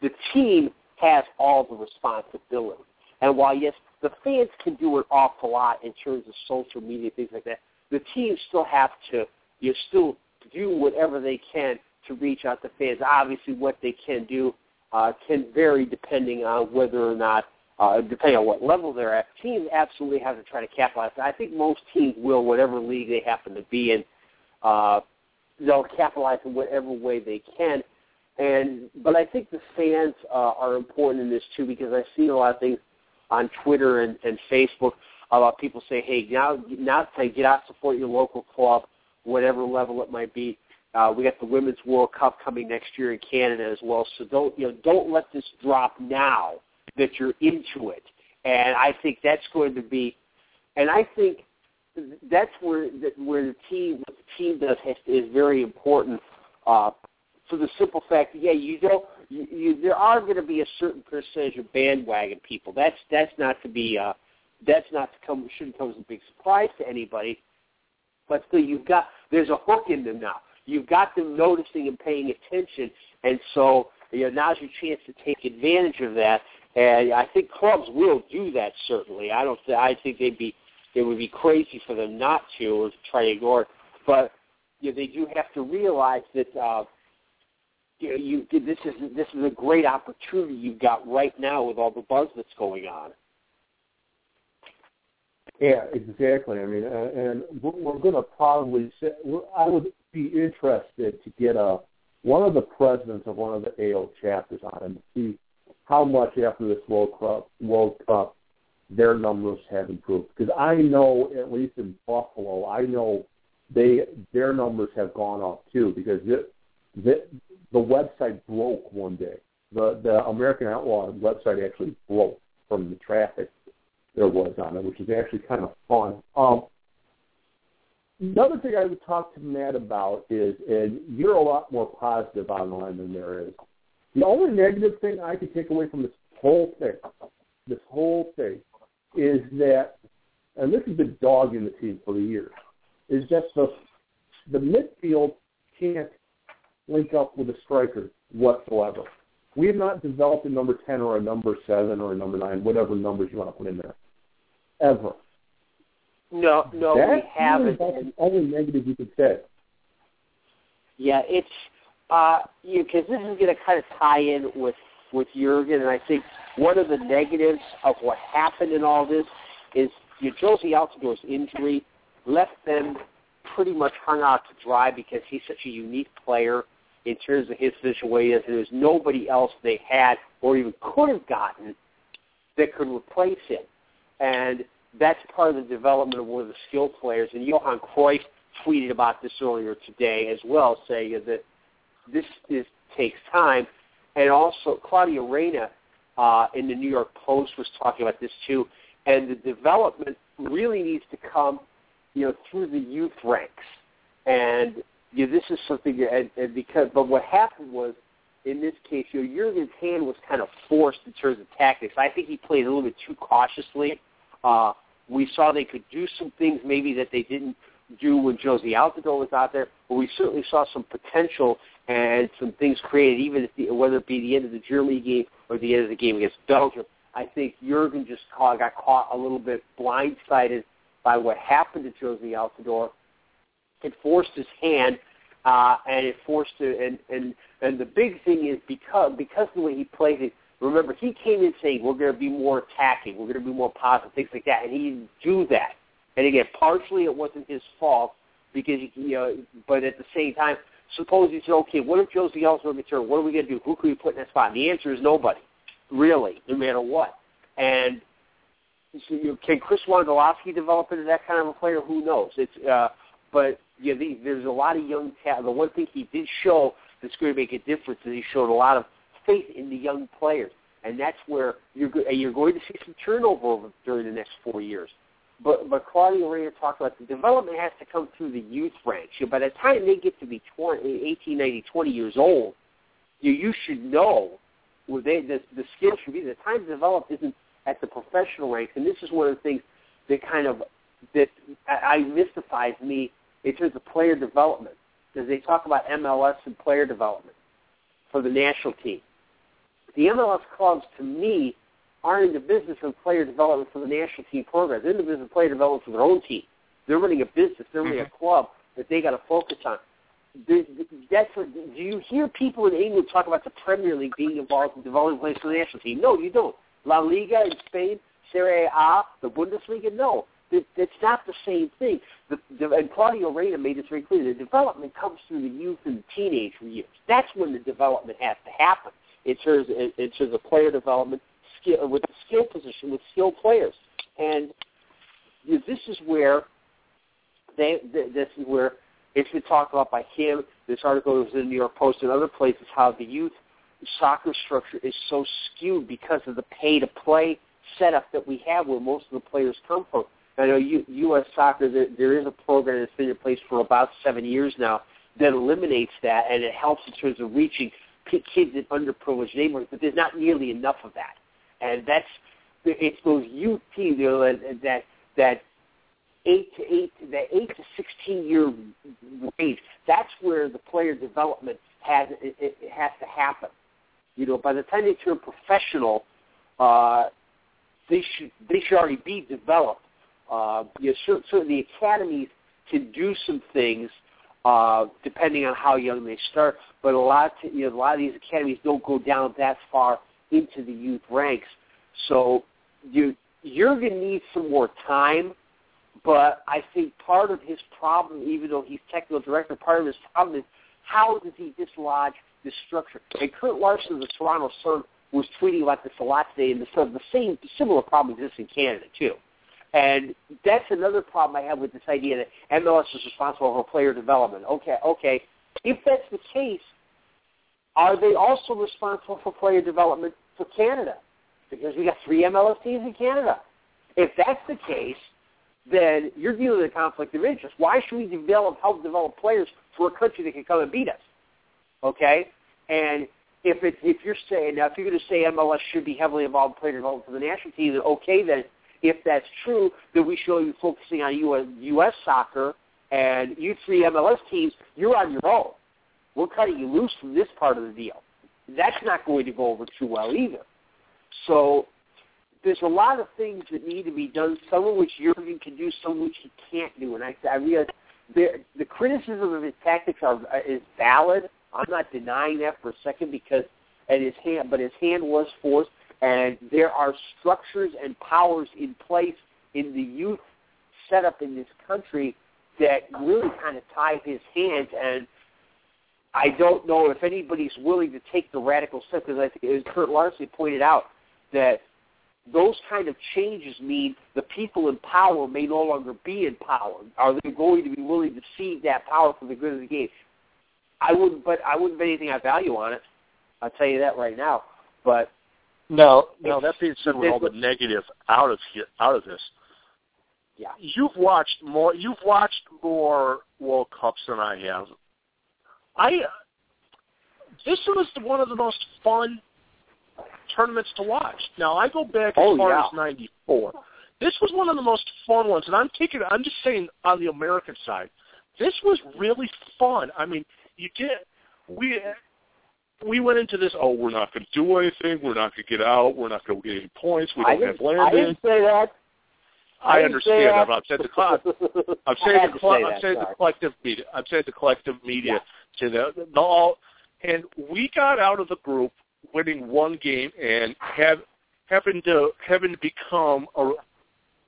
[SPEAKER 5] the team has all the responsibility. And while yes, the fans can do an awful lot in terms of social media things like that, the teams still have to you still do whatever they can to reach out to fans. Obviously, what they can do uh, can vary depending on whether or not uh, depending on what level they're at, teams absolutely have to try to capitalize. I think most teams will, whatever league they happen to be in, uh, they'll capitalize in whatever way they can. And but I think the fans uh, are important in this too because I've seen a lot of things on Twitter and, and Facebook about people say, "Hey, now now get out support your local club, whatever level it might be." Uh, we got the Women's World Cup coming next year in Canada as well, so don't you know don't let this drop now that you're into it. And I think that's going to be, and I think that's where that where the team what the team does has, is very important. Uh, for the simple fact, that, yeah, you don't. You, you, there are going to be a certain percentage of bandwagon people. That's that's not to be. Uh, that's not to come. Shouldn't come as a big surprise to anybody. But still, you've got there's a hook in them now. You've got them noticing and paying attention, and so you know now's your chance to take advantage of that. And I think clubs will do that. Certainly, I don't. I think they'd be. It would be crazy for them not to try to ignore it. But you know, they do have to realize that uh, you, you this is this is a great opportunity you've got right now with all the buzz that's going on.
[SPEAKER 3] Yeah, exactly. I mean, uh, and we're going to probably. Say, I would be interested to get a one of the presidents of one of the AO chapters on and see how much after this World Cup, World Cup their numbers have improved. Because I know, at least in Buffalo, I know they their numbers have gone up too. Because it, the the website broke one day. The the American Outlaw website actually broke from the traffic there was on it, which is actually kind of fun. Um, another thing I would talk to Matt about is, and you're a lot more positive online than there is. The only negative thing I could take away from this whole thing, this whole thing, is that, and this has been dogging the team for the years, is that the the midfield can't link up with a striker whatsoever. We have not developed a number ten or a number seven or a number nine, whatever numbers you want to put in there, ever.
[SPEAKER 5] No, no,
[SPEAKER 3] That's
[SPEAKER 5] we haven't.
[SPEAKER 3] That's the only negative you could say.
[SPEAKER 5] Yeah, it's uh, because this is going to kind of tie in with with Jurgen, and I think one of the negatives of what happened in all this is you know, Jozy Altidore's injury left them pretty much hung out to dry because he's such a unique player in terms of his situation. There's nobody else they had or even could have gotten that could replace him. And that's part of the development of one of the skill players. And Johan Cruyff tweeted about this earlier today as well, saying that this is, takes time. And also, Claudio Reyna uh, in the New York Post was talking about this too. And the development really needs to come, you know, through the youth ranks. And you know, this is something, and, and because, but what happened was, in this case, you know, Jurgen's hand was kind of forced in terms of tactics. I think he played a little bit too cautiously. Uh, we saw they could do some things maybe that they didn't do when Jozy Altidore was out there, but we certainly saw some potential and some things created, even the, whether it be the end of the Germany game or the end of the game against Belgium. I think Jurgen just caught, got caught a little bit blindsided by what happened to Jozy Altidore. It forced his hand, uh, and it forced it. And and and the big thing is because because of the way he played it, Remember, he came in saying we're going to be more attacking, we're going to be more positive, things like that, and he didn't do that. And again, partially it wasn't his fault because you know, but at the same time, suppose you say, okay, what if Jozy Ellsworth return? What are we going to do? Who can we put in that spot? The answer is nobody, really, no matter what. And so you, can Chris Wondolowski develop into that kind of a player? Who knows? It's uh, but yeah, the, there's a lot of young talent. The one thing he did show that's going to make a difference is he showed a lot of faith in the young players, and that's where you're you're going to see some turnover during the next four years. But but Claudio Reyna talked about the development has to come through the youth ranks. You know, by the time they get to be 20, 18, 19, 20 years old, you you should know where they the the skill should be. The time developed isn't at the professional ranks, and this is one of the things that kind of that I, I mystifies me in terms of player development because they talk about MLS and player development for the national team. The MLS clubs, to me, aren't in the business of player development for the national team program. They're in the business of player development for their own team. They're running a business. They're running
[SPEAKER 4] mm-hmm.
[SPEAKER 5] a club that they got to focus on. That's what, do you hear people in England talk about the Premier League being involved in developing players for the national team? No, you don't. La Liga in Spain, Serie A, the Bundesliga, no. It's not the same thing. The, the, and Claudio Reyna made it very clear. The development comes through the youth and the teenage years. That's when the development has to happen in terms of, in terms of player development, skill with the skill position with skilled players. And this is where they this is where it's been talked about by him. This article was in the New York Post and other places how the youth soccer structure is so skewed because of the pay to play setup that we have where most of the players come from. I know U, U.S. Soccer, there, there is a program that's been in place for about seven years now that eliminates that, and it helps in terms of reaching kids in underprivileged neighborhoods, but there's not nearly enough of that. And that's it's those youth teams you know, that that eight to eight that eight to sixteen year range. That's where the player development has it, it has to happen. You know, by the time they turn professional, uh, they should they should already be developed. Uh, you know, so the academies can do some things uh, depending on how young they start. But a lot, of, you know, a lot of these academies don't go down that far into the youth ranks. So you you're going to need some more time. But I think part of his problem, even though he's technical director, part of his problem is how does he dislodge this structure? And Kurt Larson of the Toronto Sun was tweeting about this a lot today, and the, the same similar problem exists in Canada too. And that's another problem I have with this idea that MLS is responsible for player development. Okay, okay. If that's the case, are they also responsible for player development for Canada? Because we got three MLS teams in Canada. If that's the case, then you're dealing with a conflict of interest. Why should we develop help develop players for a country that can come and beat us? Okay? And if it, if you're saying now if you're going to say MLS should be heavily involved in player development for the national team, then okay then if that's true, then we should be focusing on US, U.S. soccer and you three MLS teams. You're on your own. We're cutting you loose from this part of the deal. That's not going to go over too well either. So there's a lot of things that need to be done, some of which Jurgen can do, some of which he can't do. And I, I realize the, the criticism of his tactics are, uh, is valid. I'm not denying that for a second because at his hand, but his hand was forced, and there are structures and powers in place in the youth setup in this country that really kind of tie his hands. And I don't know if anybody's willing to take the radical step because I think, as Kurt Larson pointed out, that those kind of changes mean the people in power may no longer be in power. Are they going to be willing to cede that power for the good of the game? I wouldn't, but I wouldn't bet anything I value on it. I'll tell you that right now. But
[SPEAKER 3] no, no. That being said, with all the negative out of here, out of this,
[SPEAKER 5] yeah,
[SPEAKER 3] you've watched more. You've watched more World Cups than I have. I this was one of the most fun tournaments to watch. Now I go back as
[SPEAKER 5] oh,
[SPEAKER 3] far
[SPEAKER 5] yeah.
[SPEAKER 3] as '94. This was one of the most fun ones, and I'm taking. I'm just saying on the American side, this was really fun. I mean, you get we we went into this. Oh, we're not going to do anything. We're not going to get out. We're not going to get any points. We don't have Landon.
[SPEAKER 5] I didn't say that.
[SPEAKER 3] I, understand. I'm saying the I'm saying the, I'm saying the collective media. I'm saying the collective media
[SPEAKER 5] yeah.
[SPEAKER 3] to the, the all, and we got out of the group winning one game and have having to having to become a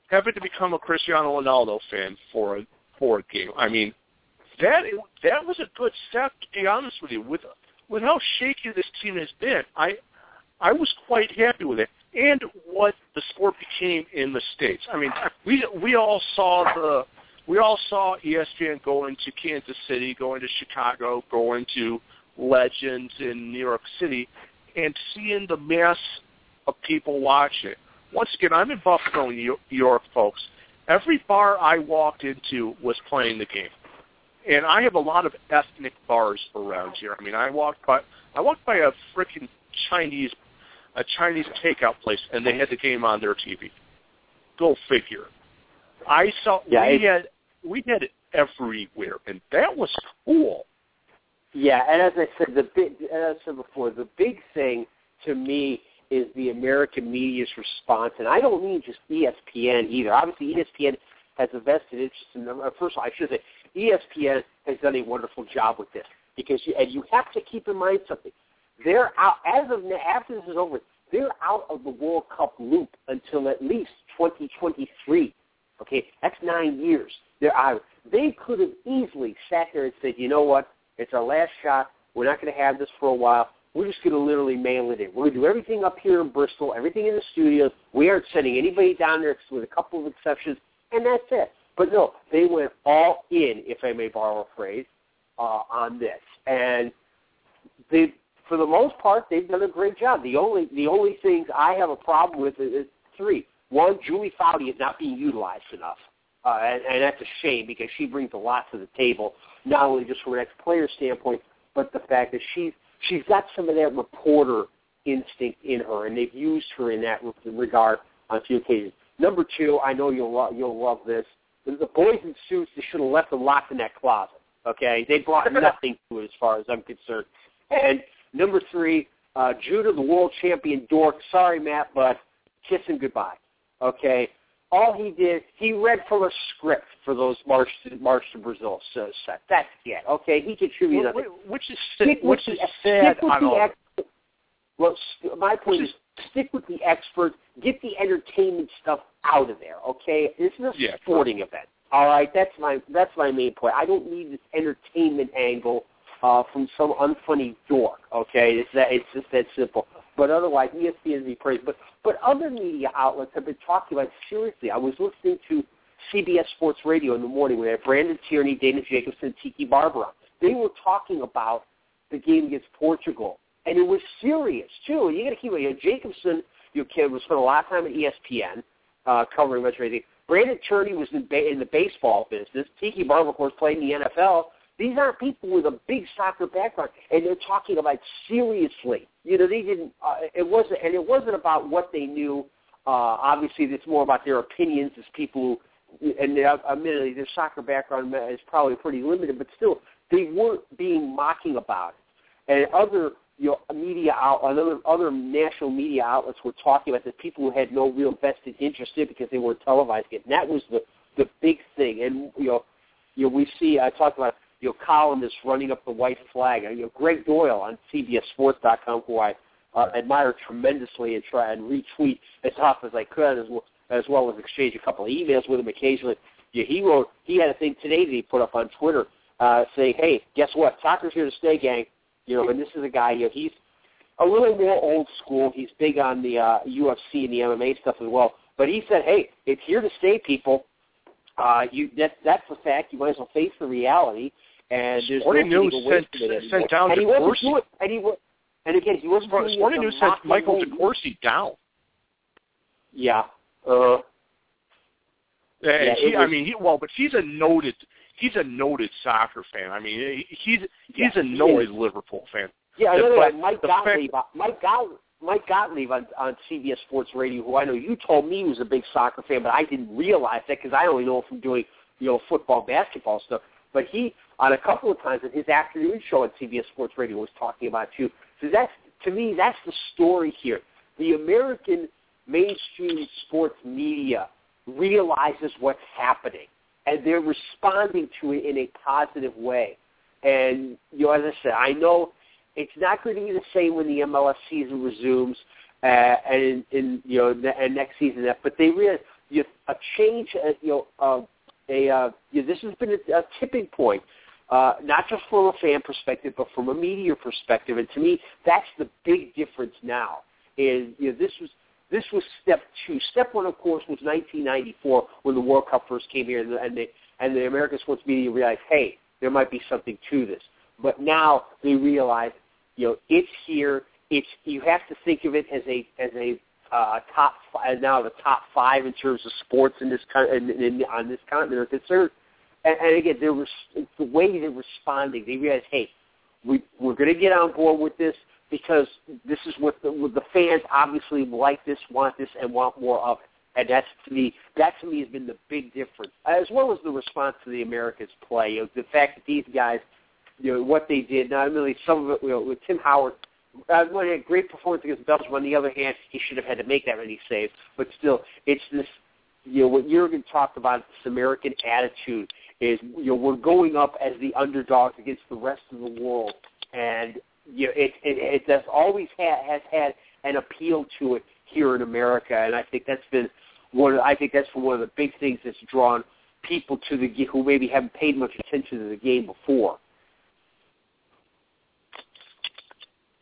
[SPEAKER 3] having to become a Cristiano Ronaldo fan for a for a game. I mean, that that was a good step. To be honest with you, with with how shaky this team has been, I I was quite happy with it, and what the sport became in the states. I mean, we we all saw the we all saw ESPN going to Kansas City, going to Chicago, going to Legends in New York City, and seeing the mass of people watching it. Once again, I'm in Buffalo, New York, folks. Every bar I walked into was playing the game, and I have a lot of ethnic bars around here. I mean, I walked by I walked by a freaking Chinese a Chinese takeout place, and they had the game on their TV. Go figure. I saw
[SPEAKER 5] yeah,
[SPEAKER 3] we had we had it everywhere, and that was cool.
[SPEAKER 5] Yeah, and as I said, the big, as I said before, the big thing to me is the American media's response, and I don't mean just ESPN either. Obviously, ESPN has a vested interest in. Uh, first of all, I should say ESPN has done a wonderful job with this because, you, and you have to keep in mind something. They're out as of now. after this is over. They're out of the World Cup loop until at least 2023. Okay, that's nine years. They're out. They could have easily sat there and said, you know what? It's our last shot. We're not going to have this for a while. We're just going to literally mail it in. We're going to do everything up here in Bristol, everything in the studios. We aren't sending anybody down there with a couple of exceptions, and that's it. But no, they went all in, if I may borrow a phrase, uh, on this. And they, for the most part, they've done a great job. The only the only things I have a problem with is, is three. One, Julie Foudy is not being utilized enough, uh, and, and that's a shame because she brings a lot to the table, not only just from an ex-player standpoint, but the fact that she's she's got some of that reporter instinct in her, and they've used her in that regard on a few occasions. Number two, I know you'll lo- you'll love this. The boys in suits, they should have left them locked in that closet. Okay, they brought nothing to it as far as I'm concerned. And number three, uh, Judah, the world champion dork. Sorry, Matt, but kiss him goodbye. Okay, all he did, he read from a script for those March to, March to Brazil so set. That's it. Okay, he contributed.
[SPEAKER 3] Well, which is stick which is sad on all.
[SPEAKER 5] Ex- well, st- my point is, stick with the experts. Get the entertainment stuff out of there. Okay, this is a
[SPEAKER 3] Yeah,
[SPEAKER 5] sporting event. All right, that's my that's my main point. I don't need this entertainment angle uh, from some unfunny dork. Okay, it's that it's just that simple. But otherwise, ESPN is be praised. But but other media outlets have been talking about seriously. I was listening to CBS Sports Radio in the morning when had Brandon Tierney, Dana Jacobson, Tiki Barber. They were talking about the game against Portugal, and it was serious too. And you got to keep. You know, Jacobson, your kid, was spent a lot of time at ESPN uh, covering much everything. Brandon Tierney was in, ba- in the baseball business. Tiki Barber, of course, played in the NFL. These aren't people with a big soccer background, and they're talking about seriously. You know, they didn't. Uh, it wasn't, and it wasn't about what they knew. Uh, obviously, it's more about their opinions as people who, and they, admittedly, their soccer background is probably pretty limited, but still, they weren't being mocking about it. And other you know, media out, other other national media outlets were talking about the people who had no real vested interest in because they weren't televising it. And that was the the big thing. And you know, you know, we see I talked about you know columnists running up the white flag. You know, Gregg Doyle on CBSSports.com, who I uh, admire tremendously and try and retweet as often as I could, as well as well as exchange a couple of emails with him occasionally. Yeah, he wrote he had a thing today that he put up on Twitter uh, saying, "Hey, guess what? Soccer's here to stay, gang." You know, and this is a guy. You know, he's a little more old school. He's big on the uh, UFC and the MMA stuff as well. But he said, "Hey, it's here to stay, people. Uh, you that that's the fact. You might as well face the reality." And there's
[SPEAKER 3] Sporting
[SPEAKER 5] no
[SPEAKER 3] News sent,
[SPEAKER 5] from it anymore.
[SPEAKER 3] sent down
[SPEAKER 5] and he wasn't
[SPEAKER 3] DeCourcy.
[SPEAKER 5] doing, and he wa- and again, he wasn't
[SPEAKER 3] Sporting
[SPEAKER 5] to
[SPEAKER 3] News sent Michael DeCourcy down.
[SPEAKER 5] Yeah. Uh,
[SPEAKER 3] And
[SPEAKER 5] Yeah,
[SPEAKER 3] he, I mean, he, well, but he's a noted he's a noted soccer fan. I mean, he's he's
[SPEAKER 5] Yeah,
[SPEAKER 3] a
[SPEAKER 5] he
[SPEAKER 3] noted
[SPEAKER 5] is.
[SPEAKER 3] Liverpool fan.
[SPEAKER 5] Yeah,
[SPEAKER 3] The fact-
[SPEAKER 5] Mike
[SPEAKER 3] fact-
[SPEAKER 5] Gottlieb. Mike Gottlieb. Mike Gottlieb on, on CBS Sports Radio, who I know you told me was a big soccer fan, but I didn't realize that because I only know him from doing you know football, basketball stuff. But he, on a couple of times in his afternoon show at CBS Sports Radio, was talking about too. So that's to me, that's the story here. The American mainstream sports media realizes what's happening, and they're responding to it in a positive way. And you know, as I said, I know It's not going to be the same when the MLS season resumes, uh, and in you know, and next season. That. But they realize you know, a change, uh, you know, a uh, this has been a, a tipping point. Uh, not just from a fan perspective, but from a media perspective, and to me, that's the big difference now. Is you know, this was this was step two. Step one, of course, was 1994 when the World Cup first came here, and the, and the, and the American sports media realized, hey, there might be something to this. But now they realize, you know, it's here. It's you have to think of it as a as a uh, top five, now the top five in terms of sports in this in, in, on this continent are concerned. And, and again, there was the way they're responding. They realize, hey, we we're going to get on board with this because this is what the, what the fans obviously like this, want this, and want more of it. And that's to me, that to me has been the big difference, as well as the response to the Americans' play. You know, the fact that these guys, you know, what they did. Not only some of it, you know, with Tim Howard, uh, had a great performance against Belgium. On the other hand, he should have had to make that many saves. But still, it's this, you know, what Jurgen talked about. This American attitude is, you know, we're going up as the underdogs against the rest of the world, and you know, it it, it has always had has had an appeal to it here in America, and I think that's been one. Of, I think that's one of the big things that's drawn people to the who maybe haven't paid much attention to the game before.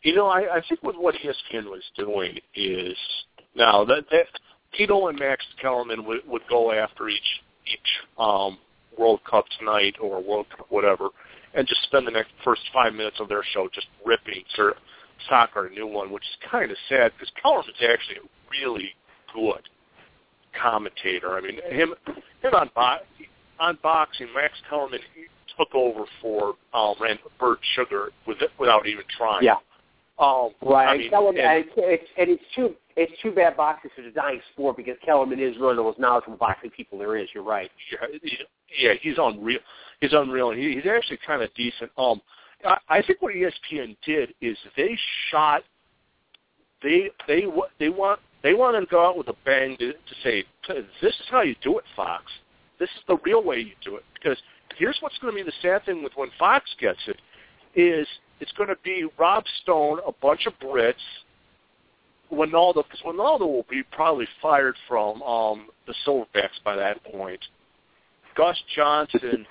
[SPEAKER 3] You know, I, I think with what ESPN was doing is now that that Tito and Max Kellerman would, would go after each each um, World Cup tonight or World Cup whatever, and just spend the next first five minutes of their show just ripping sir, soccer a new one, which is kind of sad because Kellerman's actually a really good commentator. I mean, him him on bo- on boxing, Max Kellerman took over for um, Rand Bert Sugar with without even trying.
[SPEAKER 5] Yeah.
[SPEAKER 3] Um,
[SPEAKER 5] right.
[SPEAKER 3] I mean,
[SPEAKER 5] Kellerman,
[SPEAKER 3] and,
[SPEAKER 5] and it's, and it's too it's too bad boxing is a dying sport because Kellerman is one of the most knowledgeable boxing people there is. You're right.
[SPEAKER 3] Yeah, yeah he's unreal. He's unreal, and he, he's actually kind of decent. Um, I, I think what ESPN did is they shot. They they they want they want to go out with a bang to, to say this is how you do it, Fox. This is the real way you do it. Because here's what's going to be the sad thing with when Fox gets it is it's going to be Rob Stone, a bunch of Brits, Ronaldo, because Ronaldo will be probably fired from um, the Silverbacks by that point. Gus Johnson,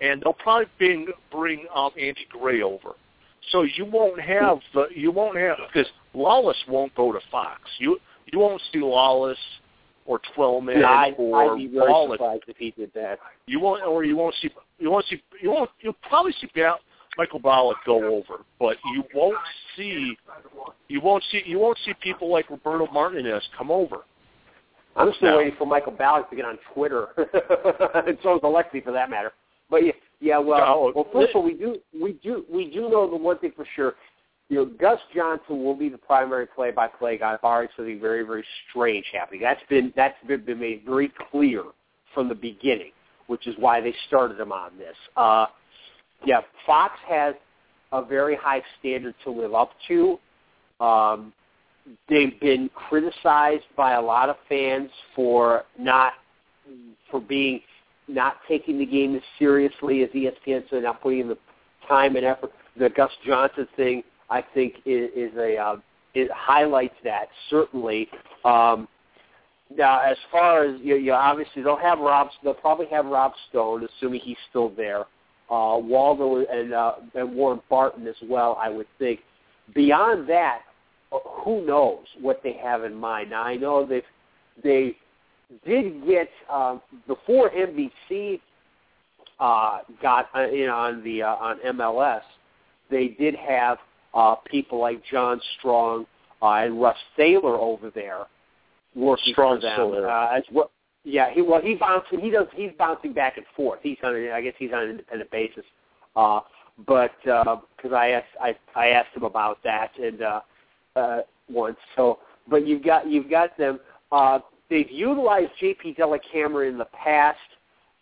[SPEAKER 3] and they'll probably bring bring um, Andy Gray over. So you won't have the you won't have because Lalas won't go to Fox. You you won't see Lalas or Twellman
[SPEAKER 5] yeah, I,
[SPEAKER 3] or
[SPEAKER 5] I'd be very
[SPEAKER 3] Wallace.
[SPEAKER 5] surprised if he did that.
[SPEAKER 3] You won't, or you won't see, you won't see, you won't, you'll probably see Ba- Michael Ballack go over, but you won't see, you won't see, you won't see people like Roberto Martinez come over.
[SPEAKER 5] I'm still
[SPEAKER 3] No.
[SPEAKER 5] waiting for Michael Ballack to get on Twitter, and so is Alexi for that matter. But yeah, yeah. Well,
[SPEAKER 3] No,
[SPEAKER 5] well, first of all, we do, we do, we do know the one thing for sure. You know, Gus Johnson will be the primary play-by-play guy, barring something very, very strange happening. That's been that's been, been made very clear from the beginning, which is why they started him on this. Uh, yeah, Fox has a very high standard to live up to. Um, they've been criticized by a lot of fans for not for being not taking the game as seriously as ESPN, so not putting in the time and effort. The Gus Johnson thing, I think, is, is a uh, it highlights that certainly. Um, now, as far as you, you obviously they'll have Rob, they'll probably have Rob Stone, assuming he's still there. Uh, Waldo and uh, and Warren Barton as well, I would think. Beyond that, uh, who knows what they have in mind? Now, I know they they did get um, before NBC uh, got uh, in on the uh, on MLS. They did have uh, people like John Strong uh, and Russ Thaler over there working
[SPEAKER 3] Strong's
[SPEAKER 5] for them. Uh, as well, yeah, he well he bouncing he does he's bouncing back and forth. He's on I guess he's on an independent basis. Uh, but because I asked I I asked him about that and uh, uh, once. So, but you've got you've got them. Uh, they've utilized JP Dellacamera in the past.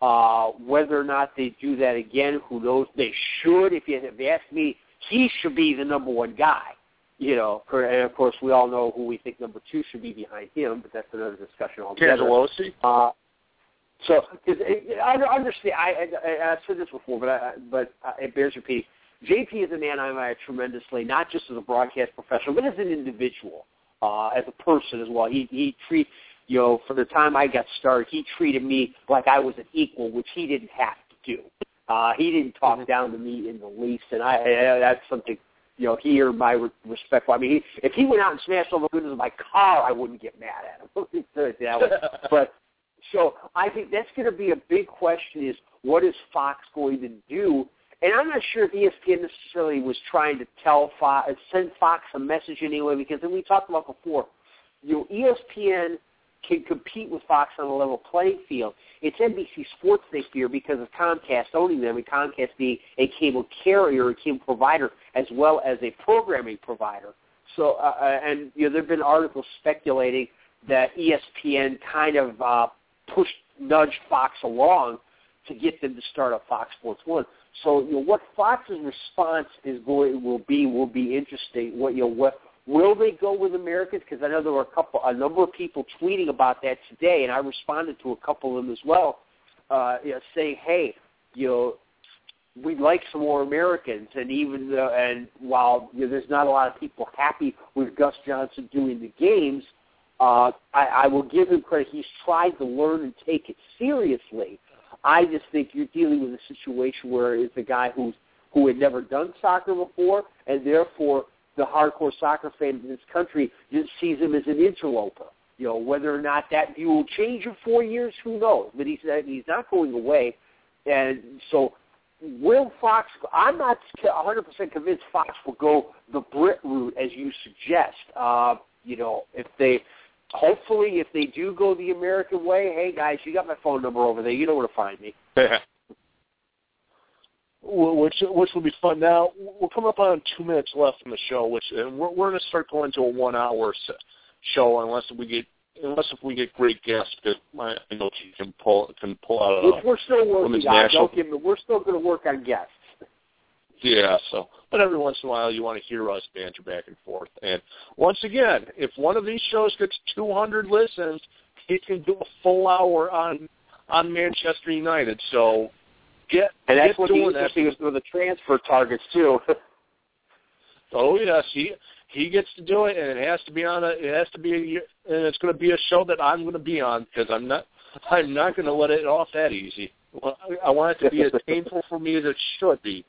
[SPEAKER 5] Uh, whether or not they do that again, who knows? They should. If you, if you ask me, he should be the number one guy. You know, for, and of course we all know who we think number two should be behind him, but that's another discussion altogether.
[SPEAKER 3] Cangelosi.
[SPEAKER 5] Uh, so, cause it, I understand. I, I, I've said this before, but I, but it bears repeating. JP is a man I admire tremendously, not just as a broadcast professional, but as an individual, uh, as a person as well. He he treat you know, for the time I got started, he treated me like I was an equal, which he didn't have to do. Uh, he didn't talk down to me in the least, and I, I that's something you know, he earned my respect. I mean, he, if he went out and smashed all the windows of my car, I wouldn't get mad at him. that way. but so I think that's going to be a big question: is what is Fox going to do? And I'm not sure if ESPN necessarily was trying to tell Fox, send Fox a message anyway, because then we talked about before, you know, ESPN can compete with Fox on a level playing field. It's NBC Sports they fear because of Comcast owning them and Comcast being a cable carrier, a cable provider, as well as a programming provider. So, uh, uh and you know, there have been articles speculating that ESPN kind of uh, pushed, nudged Fox along to get them to start up Fox Sports One. So, you know, what Fox's response is going will be will be interesting. What you know, what Will they go with Americans? Because I know there were a couple, a number of people tweeting about that today, and I responded to a couple of them as well, uh, you know, saying, "Hey, you know, we'd like some more Americans." And even though, and while you know, there's not a lot of people happy with Gus Johnson doing the games, uh, I, I will give him credit. He's tried to learn and take it seriously. I just think you're dealing with a situation where it's a guy who's who had never done soccer before, and therefore the hardcore soccer fan in this country just sees him as an interloper. You know, whether or not that view will change in four years, who knows? But he's he's not going away, and so will Fox? I'm not 100% convinced Fox will go the Brit route as you suggest. Uh, you know, if they hopefully if they do go the American way, hey guys, you got my phone number over there. You know where to find me.
[SPEAKER 3] which which will be fun. Now we're coming up on two minutes left in the show, which and we're, we're going to start going to a one hour show unless we get unless if we get great guests because I know he can pull can pull out.
[SPEAKER 5] Which we're still working on. Don't give me, we're still going to work on guests.
[SPEAKER 3] Yeah, so but every once in a while you want to hear us banter back and forth. And once again, if one of these shows gets 200 listens, he can do a full hour on on Manchester United. So Get,
[SPEAKER 5] and that's
[SPEAKER 3] get
[SPEAKER 5] what
[SPEAKER 3] doing
[SPEAKER 5] interesting is with the transfer targets too.
[SPEAKER 3] oh yes, he he gets to do it, and it has to be on a. It has to be, a, and it's going to be a show that I'm going to be on because I'm not. I'm not going to let it off that easy. Well, I I want it to be as painful for me as it should be.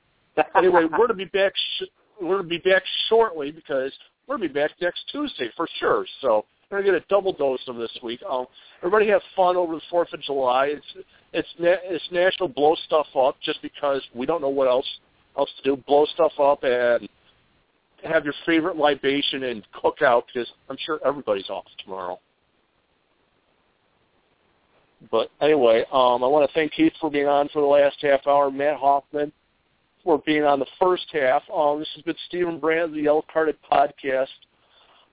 [SPEAKER 3] Anyway, we're going to be back. Sh- we're going to be back shortly because we're going to be back next Tuesday for sure. So we're going to get a double dose of this week. Um, everybody have fun over the Fourth of July. It's it's na- it's National Blow Stuff Up just because we don't know what else else to do. Blow stuff up and have your favorite libation and cook out because I'm sure everybody's off tomorrow. But anyway, um, I want to thank Keith for being on for the last half hour. Matt Hoffman for being on the first half. Um, this has been Stephen Brand, of the Yellow Carded Podcast.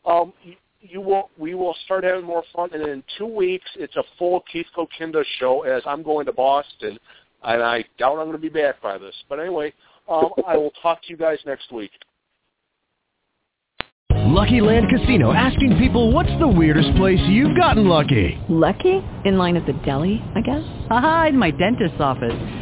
[SPEAKER 3] Um, you will we will start having more fun and in two weeks it's a full Keith Kokinda show as I'm going to Boston and I doubt I'm going to be back by this. But anyway, um, I will talk to you guys next week.
[SPEAKER 6] Lucky Land Casino asking people what's the weirdest place you've gotten lucky?
[SPEAKER 1] Lucky? In line at the deli, I guess? Aha, in my dentist's office.